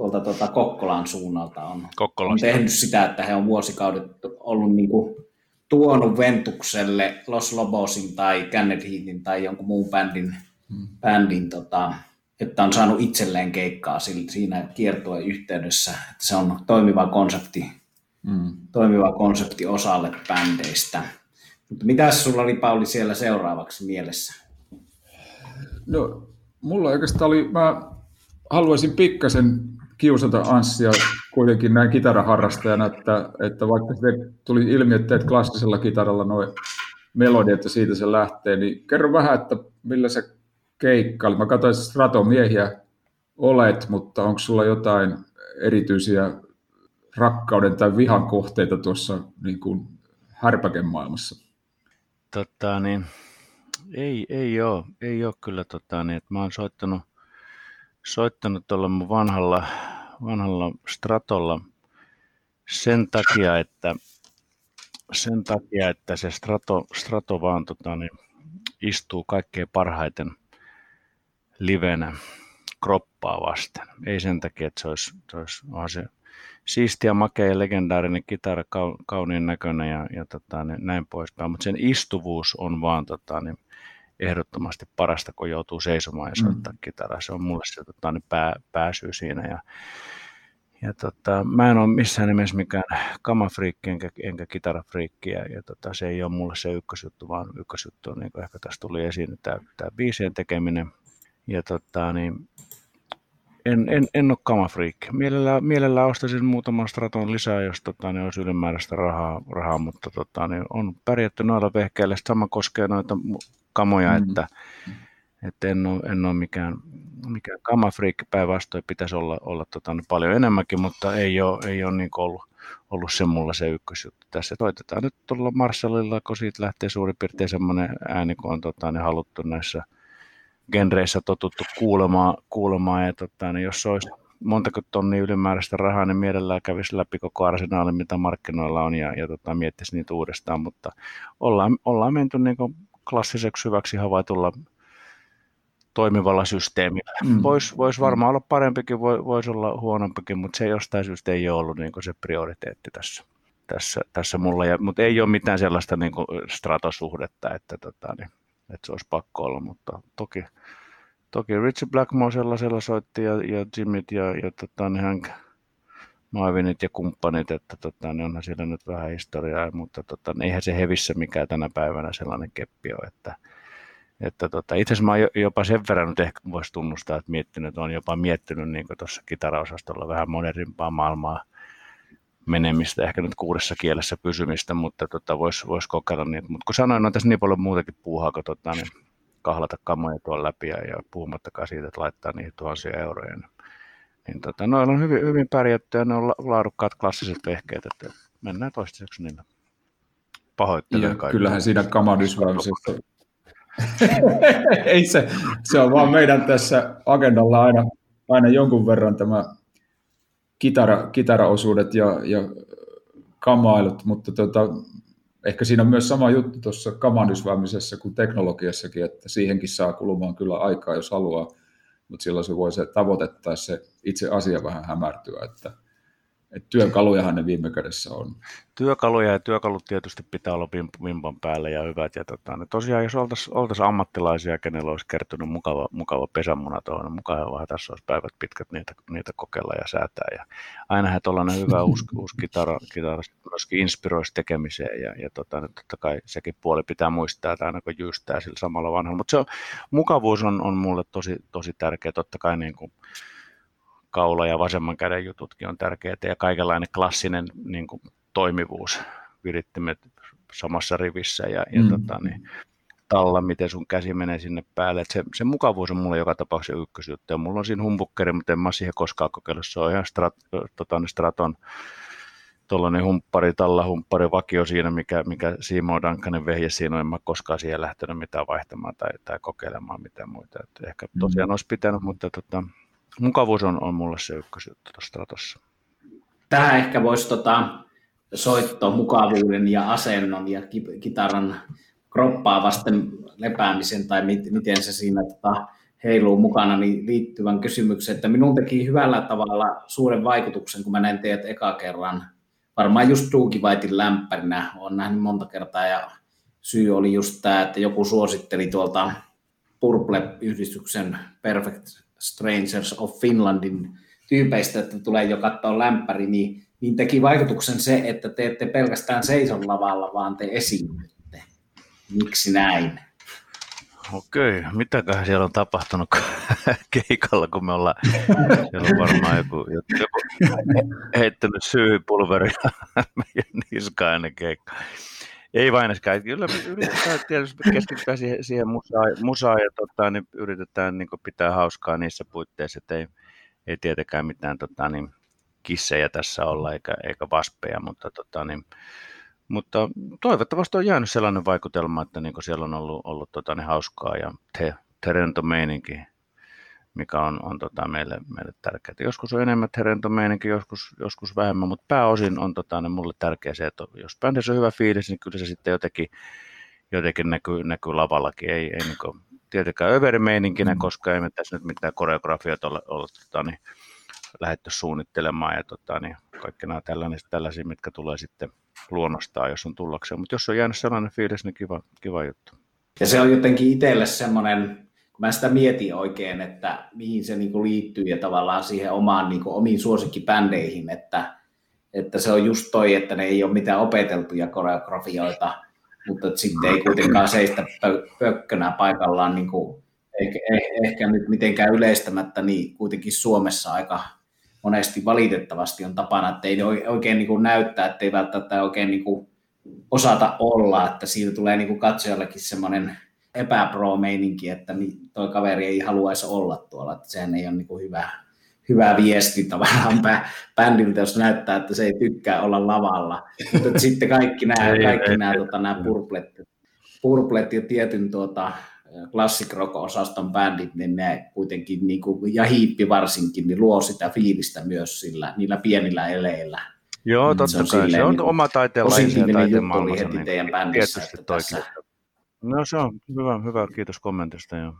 tuolta tuolta Kokkolan suunnalta on, on tehnyt sitä, että he on vuosikaudet ollut niin kuin, tuonut Ventukselle Los Lobosin tai Kenneth Heatin tai jonkun muun bändin, hmm. bändin tota, että on saanut itselleen keikkaa siinä kiertojen yhteydessä, että se on toimiva konsepti, mm. toimiva konsepti osalle bändeistä. Mutta mitä sulla oli Pauli siellä seuraavaksi mielessä? No, mulla oikeastaan oli, mä haluaisin pikkasen kiusata Anssia kuitenkin näin kitaraharrastajana, että, että vaikka se tuli ilmi, että teet klassisella kitaralla noin melodiat ja siitä se lähtee, niin kerro vähän, että millä se keikkailla. Mä katsoin, että stratomiehiä olet, mutta onko sulla jotain erityisiä rakkauden tai vihan kohteita tuossa niin kuin härpäken maailmassa? Tota, niin, ei, ei ole, ei ole kyllä. Tota, niin, että mä oon soittanut, soittanut tuolla mun vanhalla, vanhalla Stratolla sen takia, että sen takia, että se Strato, Strato vaan tota, niin, istuu kaikkein parhaiten livenä kroppaa vasten. Ei sen takia, että se olisi, se olisi se siistiä, makea ja legendaarinen kitara, kauniin näköinen ja, ja tota, niin näin poispäin, mutta sen istuvuus on vaan tota, niin ehdottomasti parasta, kun joutuu seisomaan ja soittaa mm. kitaraa. Se on mulle se tota, niin pää, pääsyy siinä. Ja, ja tota, mä en ole missään nimessä mikään kamafriikki enkä, enkä kitarafriikki ja, ja tota, se ei ole mulle se ykkösjuttu, vaan ykkösjuttu on niin kuin ehkä tässä tuli esiin, tämä, tämä biisien tekeminen – ja tota, niin, en, en, en ole kamafriikki. Mielellään, mielellään ostaisin muutaman straton lisää, jos tota, niin olisi ylimääräistä rahaa, rahaa mutta tota, niin on pärjätty noilla vehkeillä. Sama koskee noita kamoja, mm. että, että en, ole, en ole mikään, mikään kamafriikki. Päinvastoin pitäisi olla, olla tota, paljon enemmänkin, mutta ei ole, ei ole niin ollut, ollut se mulla se ykkösjuttu. Tässä toitetaan nyt tuolla Marshallilla, kun siitä lähtee suurin piirtein semmoinen ääni, kun on tota, niin haluttu näissä – genreissä totuttu kuulemaan, kuulemaan ja tota, niin jos olisi montako tonnia ylimääräistä rahaa, niin mielellään kävisi läpi koko arsenaali, mitä markkinoilla on ja, ja tota, miettisi niitä uudestaan, mutta ollaan, ollaan menty niin klassiseksi hyväksi havaitulla toimivalla systeemillä. Mm. Voisi vois varmaan olla parempikin, voisi olla huonompikin, mutta se jostain syystä ei ole ollut niin se prioriteetti tässä, tässä, tässä mulla. Ja, mutta ei ole mitään sellaista niin stratosuhdetta, että tota, niin, että se olisi pakko olla, mutta toki, toki Richie Blackmore sellaisella soitti ja, ja Jimmit ja, ja tota, niin hän, Marvinit ja kumppanit, että tota, niin onhan siellä nyt vähän historiaa, mutta tota, niin eihän se hevissä mikään tänä päivänä sellainen keppi ole, että, että tota, itse asiassa mä jopa sen verran nyt ehkä voisi tunnustaa, että miettinyt, on jopa miettinyt niin tuossa kitaraosastolla vähän modernimpaa maailmaa menemistä, ehkä nyt kuudessa kielessä pysymistä, mutta tota, voisi vois kokeilla niitä. Mutta kun sanoin, on tässä niin paljon muutakin puuhaa, kun tota, niin kahlata kamoja tuolla läpi ja, ja puhumattakaan siitä, että laittaa niihin tuhansia euroja. Niin, niin tota, noilla on hyvin, hyvin pärjätty ja ne on laadukkaat klassiset vehkeet, että mennään toistaiseksi niin pahoittelen kaikki. Kyllähän siinä kamadysvaimisessa ei se, se on vaan meidän tässä agendalla aina, aina jonkun verran tämä kitara, kitaraosuudet ja, ja kamailut, mutta tota, ehkä siinä on myös sama juttu tuossa kamanysväämisessä kuin teknologiassakin, että siihenkin saa kulumaan kyllä aikaa, jos haluaa, mutta silloin se voi se tavoite tai se itse asia vähän hämärtyä, että et työkalujahan ne viime kädessä on. Työkaluja ja työkalut tietysti pitää olla vimpan päälle ja hyvät. Ja tota, ne tosiaan jos oltaisiin oltais ammattilaisia, kenellä olisi kertynyt mukava, mukava pesämuna tuohon, niin mukava vähän tässä olisi päivät pitkät niitä, niitä kokeilla ja säätää. Ja ainahan tuollainen hyvä uusi, uusi kitara, kitara myöskin inspiroisi tekemiseen ja, ja tota, totta kai sekin puoli pitää muistaa, että aina kun jystää sillä samalla vanhalla. Mutta se on, mukavuus on, on mulle tosi, tosi tärkeä. Totta kai niin kuin, kaula ja vasemman käden jututkin on tärkeitä ja kaikenlainen klassinen niin kuin, toimivuus, virittimet samassa rivissä ja, ja mm. tota, niin, talla, miten sun käsi menee sinne päälle. Et se, se mukavuus on mulle joka tapauksessa ykkösjuttu. Ja mulla on siinä humbukkeri, mutta en mä siihen koskaan kokeillut. Se on ihan strat, tota, Straton tuollainen humppari, humppari vakio siinä, mikä, mikä Simo Dankanen vehje siinä on, en mä koskaan siihen lähtenyt mitään vaihtamaan tai, tai kokeilemaan mitään muita. Et ehkä mm. tosiaan mm. olisi pitänyt, mutta tota, mukavuus on, on mulle se ykkösjuttu tuossa Stratossa. Tähän ehkä voisi tota, soitto mukavuuden ja asennon ja kitaran kroppaa vasten lepäämisen tai mit, miten se siinä tota, heiluu mukana, niin liittyvän kysymyksen, että minun teki hyvällä tavalla suuren vaikutuksen, kun mä näin teidät eka kerran varmaan just Duukivaitin lämpärinä, olen nähnyt monta kertaa ja syy oli just tämä, että joku suositteli tuolta Purple-yhdistyksen Perfect Strangers of Finlandin tyypeistä, että tulee jo katsoa lämpäri, niin, niin teki vaikutuksen se, että te ette pelkästään seison lavalla, vaan te esiinnytte. Miksi näin? Okei, mitäköhän siellä on tapahtunut keikalla, kun me ollaan, siellä on varmaan joku, joku heittänyt syypulveria meidän niskaan ennen keikkaa. Ei vain äsken, kyllä me yritetään tietysti keskittyä siihen, siihen musaan, musaan ja tota, niin yritetään niin pitää hauskaa niissä puitteissa, että ei, ei tietenkään mitään tota, niin, kissejä tässä olla eikä, eikä vaspeja, mutta tota, niin, mutta toivottavasti on jäänyt sellainen vaikutelma, että niin siellä on ollut, ollut tota, niin hauskaa ja te, terento meininki, mikä on, on tota, meille, meille tärkeää. Joskus on enemmän terento meininki, joskus, joskus vähemmän, mutta pääosin on tota, niin mulle tärkeää se, että jos bändissä on hyvä fiilis, niin kyllä se sitten jotenkin, jotenkin näkyy, näkyy lavallakin. Ei, ei niin kuin, tietenkään överimeininkinä, mm. koska ei me tässä nyt mitään koreografiat ole, ole tota, niin, lähdetty suunnittelemaan ja tota, niin kaikki nämä tällaisia, tällaisia, mitkä tulee sitten luonnostaan, jos on tullakseen. Mutta jos on jäänyt sellainen fiilis, niin kiva, kiva juttu. Ja se on jotenkin itselle semmoinen, mä sitä mietin oikein, että mihin se niinku liittyy ja tavallaan siihen omaan, niinku, omiin suosikkibändeihin, että, että se on just toi, että ne ei ole mitään opeteltuja koreografioita, mutta sitten ei kuitenkaan seistä pökkönä paikallaan niin kuin, ehkä, ehkä nyt mitenkään yleistämättä, niin kuitenkin Suomessa aika monesti valitettavasti on tapana, että ei oikein niin kuin näyttää, että ei välttämättä oikein niin kuin osata olla, että siitä tulee niin kuin katsojallekin semmoinen epäpro-meininki, että toi kaveri ei haluaisi olla tuolla, että sehän ei ole niin kuin hyvä, hyvä viesti tavallaan bändiltä, jos näyttää, että se ei tykkää olla lavalla. Mutta sitten kaikki nämä, kaikki nämä, tota, nämä purplet, purplet ja tietyn tuota, classic rock-osaston bändit, niin ne kuitenkin, niin kuin, ja hiippi varsinkin, niin luo sitä fiilistä myös sillä, niillä pienillä eleillä. Joo, totta se on kai. Se on niin oma taiteen Positiivinen juttu oli heti niin teidän bändissä. Että tässä... No se on hyvä, hyvä. kiitos kommentista. Joo.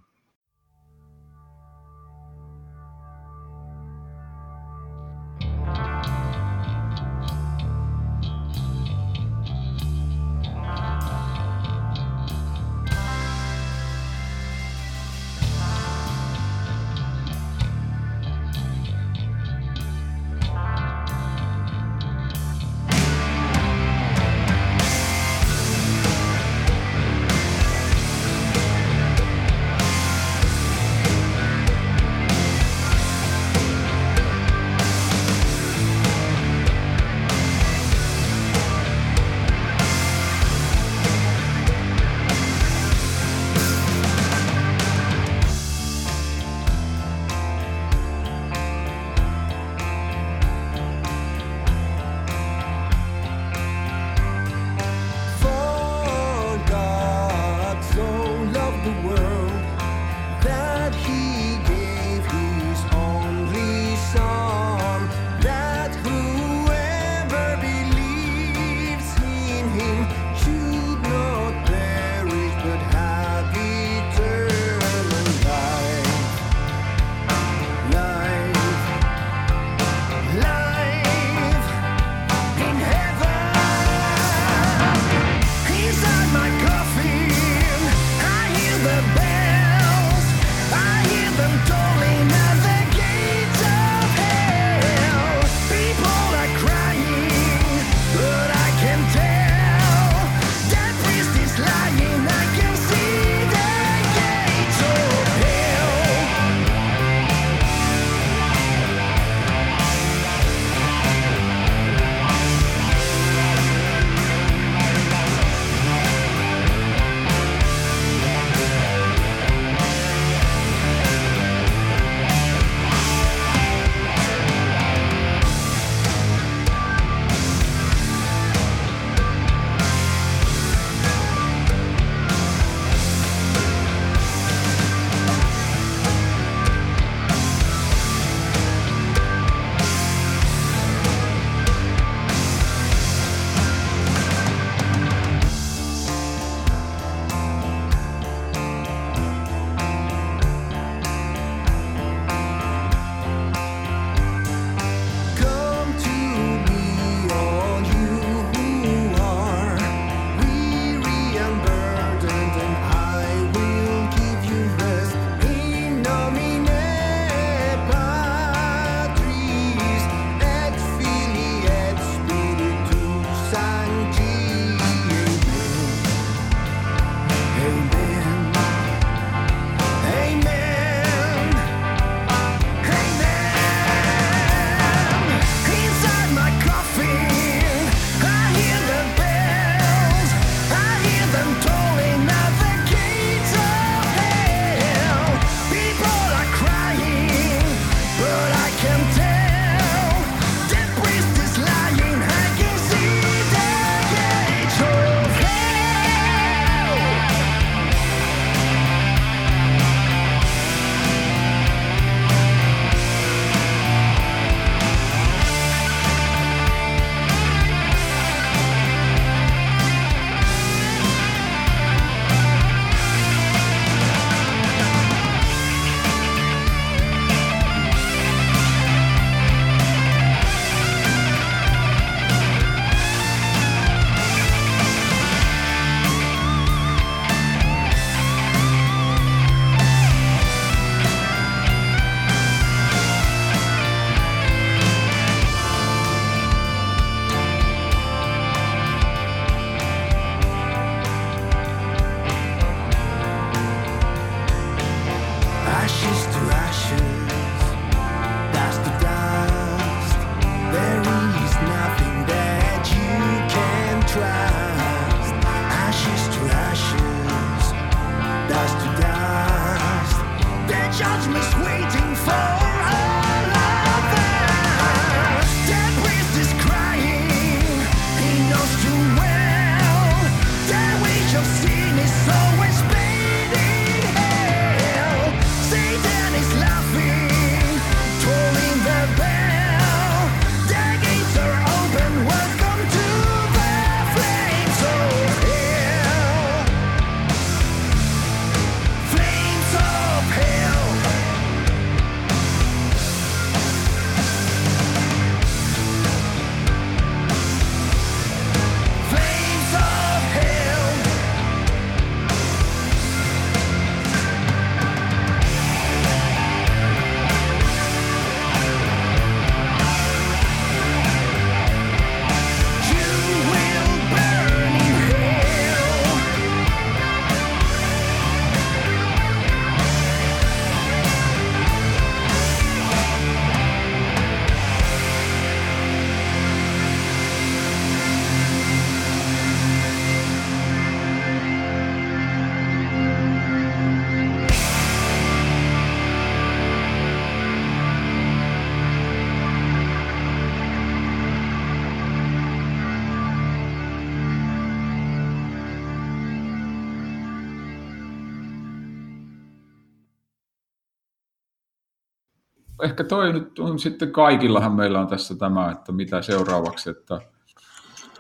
Ehkä toi nyt on sitten kaikillahan meillä on tässä tämä, että mitä seuraavaksi, että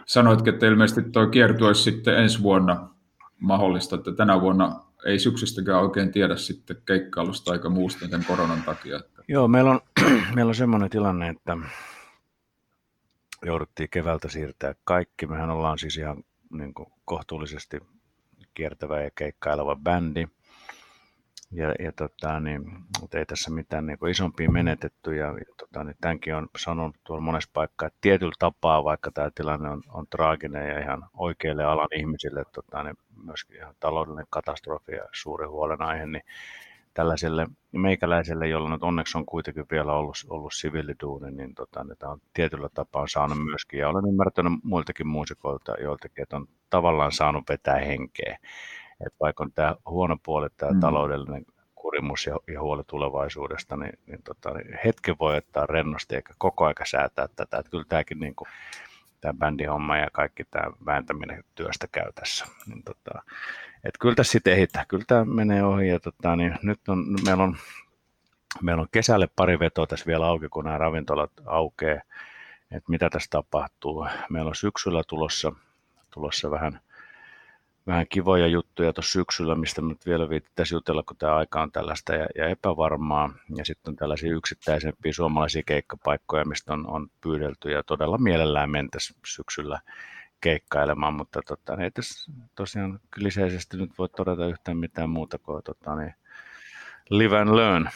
sanoitkin, että ilmeisesti tuo kiertu olisi sitten ensi vuonna mahdollista, että tänä vuonna ei syksystäkään oikein tiedä sitten keikkailusta aika muusta tämän koronan takia. Että. Joo, meillä on, meillä on semmoinen tilanne, että jouduttiin keväältä siirtää kaikki. Mehän ollaan siis ihan niin kuin kohtuullisesti kiertävä ja keikkaileva bändi. Ja, ja tota, niin, mutta ei tässä mitään niin kuin isompia menetetty. Ja, ja tota, niin tämänkin on sanonut tuolla monessa paikkaa, että tietyllä tapaa, vaikka tämä tilanne on, on traaginen ja ihan oikeille alan ihmisille tota, niin myöskin ihan taloudellinen katastrofi ja suuri huolenaihe, niin tällaiselle meikäläiselle, jolla nyt onneksi on kuitenkin vielä ollut, ollut siviiliduuni, niin tota, niin tämä on tietyllä tapaa saanut myöskin, ja olen ymmärtänyt muiltakin muusikoilta joiltakin, että on tavallaan saanut vetää henkeä. Että vaikka on tämä huono puoli, tämä mm. taloudellinen kurimus ja, ja huoli tulevaisuudesta, niin, niin, tota, niin hetken voi ottaa rennosti eikä koko aika säätää tätä. Että kyllä tämäkin niin kuin, tämä bändihomma ja kaikki tämä vääntäminen työstä käy tässä. Niin tota, et kyllä tässä sitten ehittää, kyllä tämä menee ohi ja tota, niin nyt on, meillä on meillä on kesälle pari vetoa tässä vielä auki, kun nämä ravintolat aukeaa, että mitä tässä tapahtuu. Meillä on syksyllä tulossa, tulossa vähän vähän kivoja juttuja tuossa syksyllä, mistä nyt vielä viittäisi jutella, kun tämä aika on tällaista ja, ja epävarmaa. Ja sitten on tällaisia yksittäisempiä suomalaisia keikkapaikkoja, mistä on, on pyydelty ja todella mielellään mentäisi syksyllä keikkailemaan, mutta tota, ei tässä tosiaan kliseisesti nyt voi todeta yhtään mitään muuta kuin tota, niin live and learn.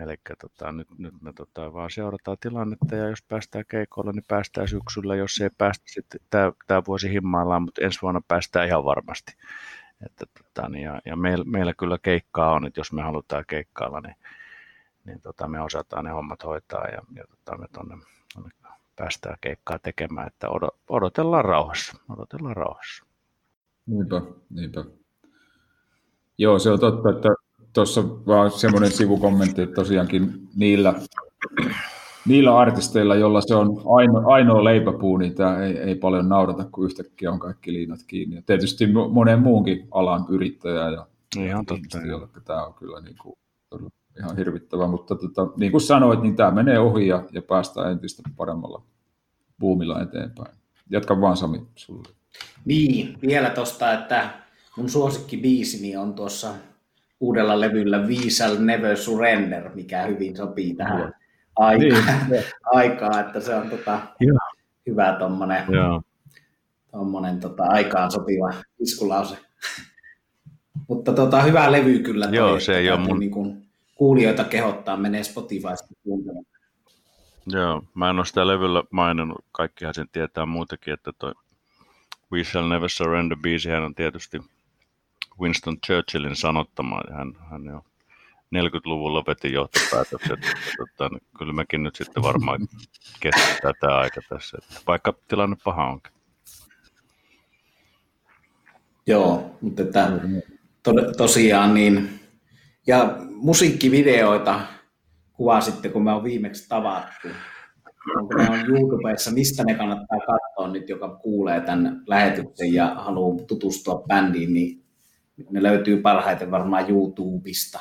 Eli tota, nyt, nyt me tota, vaan seurataan tilannetta ja jos päästään keikolle, niin päästään syksyllä. Jos ei päästä, sitten tämä vuosi himmaillaan, mutta ensi vuonna päästään ihan varmasti. Että, tota, niin, ja, ja meillä, meillä kyllä keikkaa on, että jos me halutaan keikkailla, niin, niin tota, me osataan ne hommat hoitaa ja, ja tota, me tuonne päästään keikkaa tekemään, että odotellaan rauhassa. Odotellaan rauhassa. Niinpä, niinpä. Joo, se on totta, että tuossa vaan semmoinen sivukommentti, että tosiaankin niillä, niillä artisteilla, joilla se on ainoa, ainoa leipäpuu, niin tämä ei, ei paljon naurata, kun yhtäkkiä on kaikki liinat kiinni. Ja tietysti monen muunkin alan yrittäjä ja ihan totta, jolle tämä on kyllä niin kuin, ihan hirvittävä, mutta tota, niin kuin sanoit, niin tämä menee ohi ja, ja päästään entistä paremmalla buumilla eteenpäin. Jatka vaan Sami sulle. Niin, vielä tuosta, että mun suosikki biisini on tuossa uudella levyllä We Shall Never Surrender, mikä hyvin sopii tähän Joo. aikaan, niin. aikaan, että se on tota, hyvä tuommoinen tommonen, tota, aikaan sopiva iskulause. Mutta tota, hyvä levy kyllä. Toi, Joo, se ei ole mun... niin kuin, kuulijoita kehottaa menee Spotifysta kuuntelemaan. Joo, mä en ole sitä levyllä maininnut, kaikkihan sen tietää muutenkin, että toi We Shall Never Surrender biisihän on tietysti Winston Churchillin sanottama. Hän, hän jo 40-luvulla veti johtopäätökset. Tota, niin kyllä mekin nyt sitten varmaan kestää tämä aika tässä, vaikka tilanne paha onkin. Joo, mutta että to, tosiaan niin, ja musiikkivideoita kuvasitte, kun me on viimeksi tavattu. Onko ne on YouTubessa, mistä ne kannattaa katsoa nyt, joka kuulee tämän lähetyksen ja haluaa tutustua bändiin, niin ne löytyy parhaiten varmaan YouTubesta.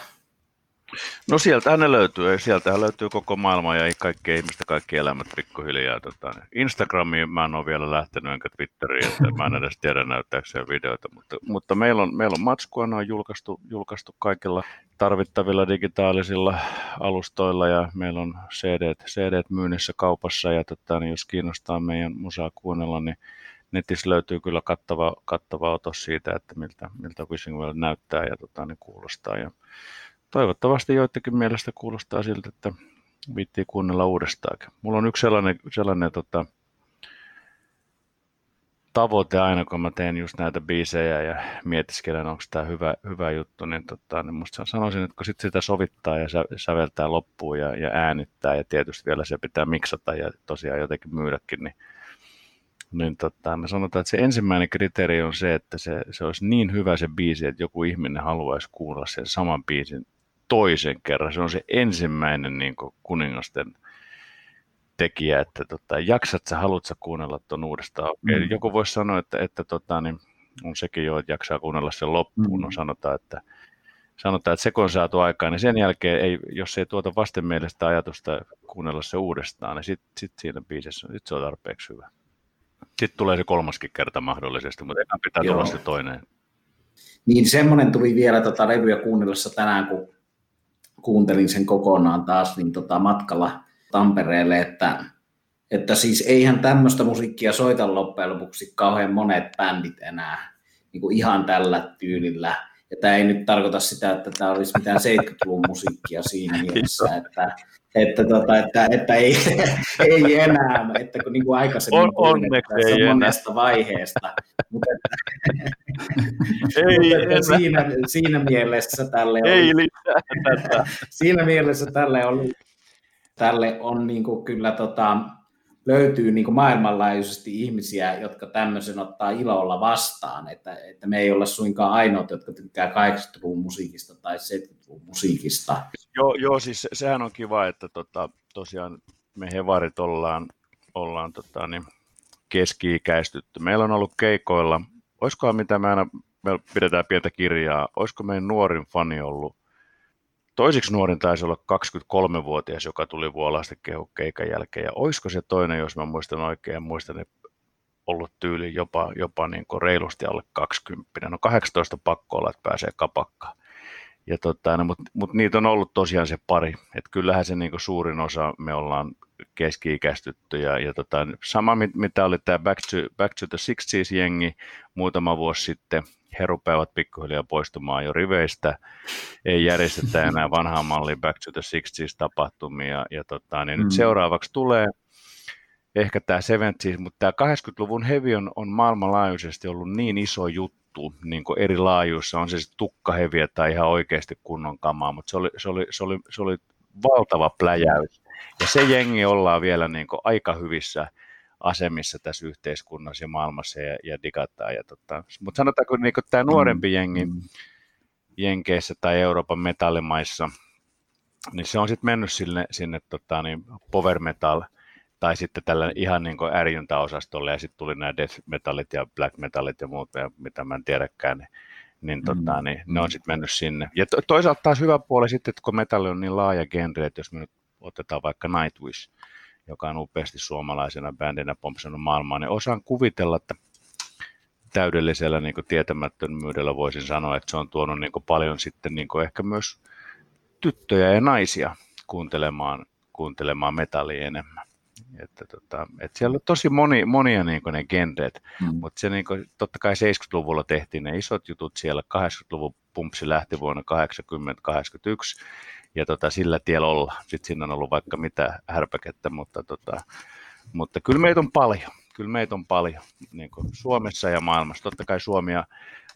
No sieltähän ne löytyy, sieltähän löytyy koko maailma ja kaikki ihmistä, kaikki elämät pikkuhiljaa. Tota, Instagramiin mä en ole vielä lähtenyt, enkä Twitteriin, että mä en edes tiedä näyttääkseen videoita, mutta, mutta meillä, on, meillä on matskua, ne on julkaistu, julkaistu kaikilla tarvittavilla digitaalisilla alustoilla ja meillä on CD, CD myynnissä kaupassa ja tota, niin jos kiinnostaa meidän musaa kuunnella, niin netissä löytyy kyllä kattava, kattava otos siitä, että miltä, miltä Wishing Well näyttää ja tota, niin kuulostaa. Ja toivottavasti joidenkin mielestä kuulostaa siltä, että viittii kuunnella uudestaan. Mulla on yksi sellainen, sellainen tota, tavoite aina, kun mä teen just näitä biisejä ja mietiskelen, onko tämä hyvä, hyvä juttu, niin, tota, niin musta sanoisin, että kun sit sitä sovittaa ja sä, säveltää loppuun ja, ja äänittää ja tietysti vielä se pitää miksata ja tosiaan jotenkin myydäkin, niin niin tota, me sanotaan, että se ensimmäinen kriteeri on se, että se, se olisi niin hyvä se biisi, että joku ihminen haluaisi kuulla sen saman biisin toisen kerran. Se on se ensimmäinen niin kuningasten tekijä, että tota, jaksat sä, haluat sä kuunnella tuon uudestaan. Mm. Joku voisi sanoa, että, että tota, niin, on sekin jo, että jaksaa kuunnella sen loppuun. Mm. No sanotaan, että sanotaan, että se kun on saatu aikaan, niin sen jälkeen, ei, jos ei tuota vastenmielistä ajatusta kuunnella se uudestaan, niin sitten sit siinä biisissä sit se on tarpeeksi hyvä. Sitten tulee se kolmaskin kerta mahdollisesti, mutta enää pitää Joo. tulla se toinen. Niin semmoinen tuli vielä tota levyä kuunnellessa tänään, kun kuuntelin sen kokonaan taas niin tota matkalla Tampereelle, että, että siis eihän tämmöistä musiikkia soita loppujen lopuksi kauhean monet bändit enää niin kuin ihan tällä tyylillä. Ja tämä ei nyt tarkoita sitä, että tämä olisi mitään 70-luvun musiikkia siinä mielessä, että, että, tota, että, että ei, ei enää, että kun niin kuin aikaisemmin on, onneksi ei monesta enää. vaiheesta. Mutta, ei mutta että siinä, siinä mielessä tälle ei oli, tätä. siinä mielessä tälle on, tälle on niin kuin kyllä tota, löytyy niin maailmanlaajuisesti ihmisiä, jotka tämmöisen ottaa ilolla vastaan, että, että me ei olla suinkaan ainoat, jotka tykkää 80-luvun musiikista tai 70-luvun musiikista. Joo, joo siis sehän on kiva, että tota, tosiaan me hevarit ollaan, ollaan tota, niin keski-ikäistytty. Meillä on ollut keikoilla, olisikohan mitä me aina, me pidetään pientä kirjaa, olisiko meidän nuorin fani ollut Toiseksi nuorin taisi olla 23-vuotias, joka tuli Vuolaasta kehu keikan jälkeen. Ja olisiko se toinen, jos mä muistan oikein, muistan, että ollut tyyli jopa, jopa niin kuin reilusti alle 20. No 18 pakko olla, että pääsee kapakkaan. Ja tota, no, mutta mut niitä on ollut tosiaan se pari. Että kyllähän se niin kuin suurin osa me ollaan keski-ikäistytty. Ja, ja tota, sama mitä oli tämä Back to, Back to the 60s-jengi muutama vuosi sitten, he rupeavat pikkuhiljaa poistumaan jo riveistä. Ei järjestetä enää vanhaa malliin Back to the 60s tapahtumia. Ja tota, niin mm. nyt seuraavaksi tulee ehkä tämä 70s, mutta tämä 80-luvun hevi on, on maailmanlaajuisesti ollut niin iso juttu, niin kuin eri laajuissa, on se sitten tukkaheviä tai ihan oikeasti kunnon kamaa, mutta se oli, se oli, se oli, se oli valtava pläjäys. Ja se jengi ollaan vielä niin kuin aika hyvissä asemissa tässä yhteiskunnassa ja maailmassa ja, ja digataan. Ja tota, mutta sanotaanko niin tämä nuorempi mm, jengi mm. Jenkeissä tai Euroopan metallimaissa, niin se on sitten mennyt sinne, sinne tota, niin power metal tai sitten tällä ihan niin ärjyntäosastolle ja sitten tuli nämä death metallit ja black metallit ja muut, mitä mä en tiedäkään, niin, niin, mm. tota, niin ne on sitten mennyt sinne. Ja to, toisaalta taas hyvä puoli sitten, että kun metalli on niin laaja genre, että jos me nyt otetaan vaikka Nightwish, joka on upeasti suomalaisena bändinä pompsannut maailmaa, niin osaan kuvitella, että täydellisellä niin kuin tietämättömyydellä voisin sanoa, että se on tuonut niin kuin paljon sitten niin kuin ehkä myös tyttöjä ja naisia kuuntelemaan, kuuntelemaan metallia enemmän. Että tota, että siellä on tosi moni, monia niin ne genret, mm. mutta se niin kuin, totta kai 70-luvulla tehtiin ne isot jutut siellä, 80-luvun pumpsi lähti vuonna 80-81, ja tota, sillä tiellä olla. Sitten siinä on ollut vaikka mitä härpäkettä, mutta, tota, mutta kyllä meitä on paljon. Kyllä meitä on paljon niin kuin Suomessa ja maailmassa. Totta kai Suomi ja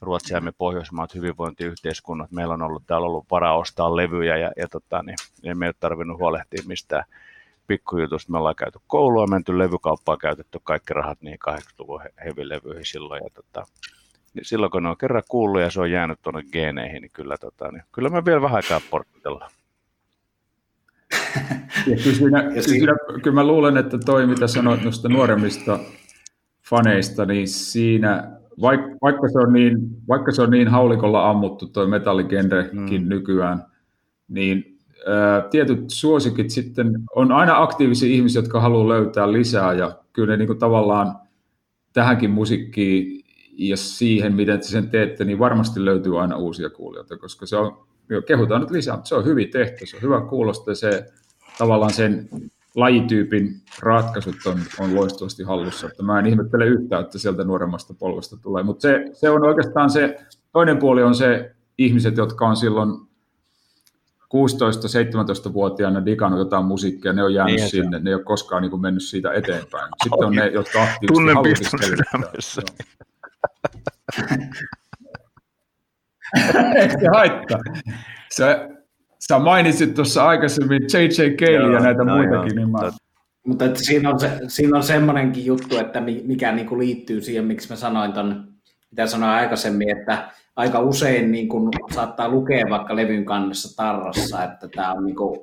Ruotsi ja me Pohjoismaat hyvinvointiyhteiskunnat. Meillä on ollut täällä ollut varaa ostaa levyjä ja, ja tota, niin, ei me ole tarvinnut huolehtia mistään pikkujutusta. Me ollaan käyty koulua, menty levykauppaa, käytetty kaikki rahat niin 80-luvun hevilevyihin silloin. Ja tota, niin silloin kun ne on kerran kuullut ja se on jäänyt tuonne geeneihin, niin kyllä, tota, niin kyllä me vielä vähän aikaa porttitellaan. Ja kyllä, siinä, ja siinä, kyllä mä luulen, että toi, mitä sanoit noista nuoremmista faneista, niin siinä, vaikka, vaikka, se on niin, vaikka se on niin haulikolla ammuttu toi metalligenrekin mm. nykyään, niin ää, tietyt suosikit sitten on aina aktiivisia ihmisiä, jotka haluaa löytää lisää, ja kyllä ne niin kuin tavallaan tähänkin musiikkiin ja siihen, miten te sen teette, niin varmasti löytyy aina uusia kuulijoita, koska se on, kehutaan nyt lisää, mutta se on hyvin tehty, se on hyvä kuulosta se tavallaan sen lajityypin ratkaisut on, on loistavasti hallussa. Että mä en ihmettele yhtään, että sieltä nuoremmasta polvesta tulee. Mutta se, se on oikeastaan se, toinen puoli on se ihmiset, jotka on silloin 16-17-vuotiaana digannut jotain musiikkia, ne on jäänyt niin, sinne, ne ei ole koskaan niin kuin mennyt siitä eteenpäin. Sitten on ne, jotka aktiivisesti haluavat Ei se haittaa. Se, Sä mainitsit tuossa aikaisemmin J.J. Kelly ja näitä no, muitakin. Niin mä... Mutta että siinä, on se, siinä on semmoinenkin juttu, että mikä niin kuin liittyy siihen, miksi mä sanoin ton, mitä sanoin aikaisemmin, että aika usein niin kuin saattaa lukea vaikka levyn kannessa tarrassa, että tämä on niin kuin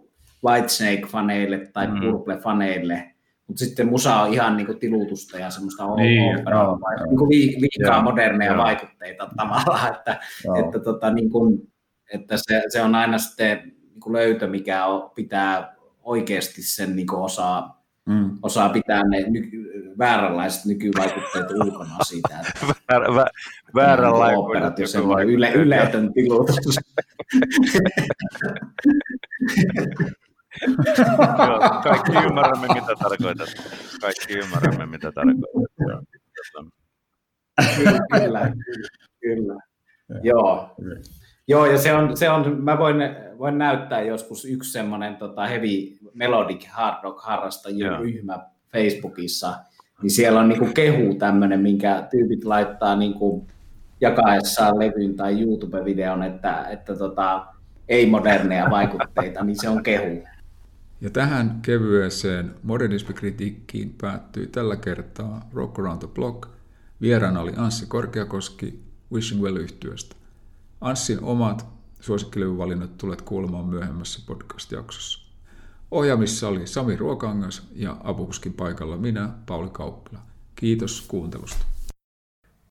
Whitesnake-faneille tai mm. Purple-faneille, mutta sitten musa on ihan niin kuin tilutusta ja semmoista niin, operaa, no, niin kuin liikaa moderneja joo. vaikutteita tavallaan, että, että tota, niin kuin, että se, se on aina sitten niin löytö, mikä on, pitää oikeasti sen niin osaa, mm. osaa pitää ne nyky, vääränlaiset nykyvaikutteet ulkona siitä. Että Väär, vä, vääränlainen semmoinen yle, yletön tilutus. Joo, kaikki ymmärrämme, mitä tarkoitat. Kaikki ymmärrämme, mitä tarkoitat. kyllä, kyllä, kyllä. Joo. Joo, ja se on, se on mä voin, voin näyttää joskus yksi semmoinen tota, heavy melodic hard rock harrastajien ryhmä Facebookissa, niin siellä on niinku kehu tämmöinen, minkä tyypit laittaa niinku jakaessaan levyn tai YouTube-videon, että, että tota, ei moderneja vaikutteita, niin se on kehu. Ja tähän kevyeseen modernismikritiikkiin päättyi tällä kertaa Rock Around the Block. Vieraana oli Anssi Korkeakoski Wishing well yhtyöstä. Anssin omat suosikkilevyvalinnat tulet kuulemaan myöhemmässä podcast-jaksossa. Ohjaamissa oli Sami Ruokangas ja apukuskin paikalla minä, Pauli Kauppila. Kiitos kuuntelusta.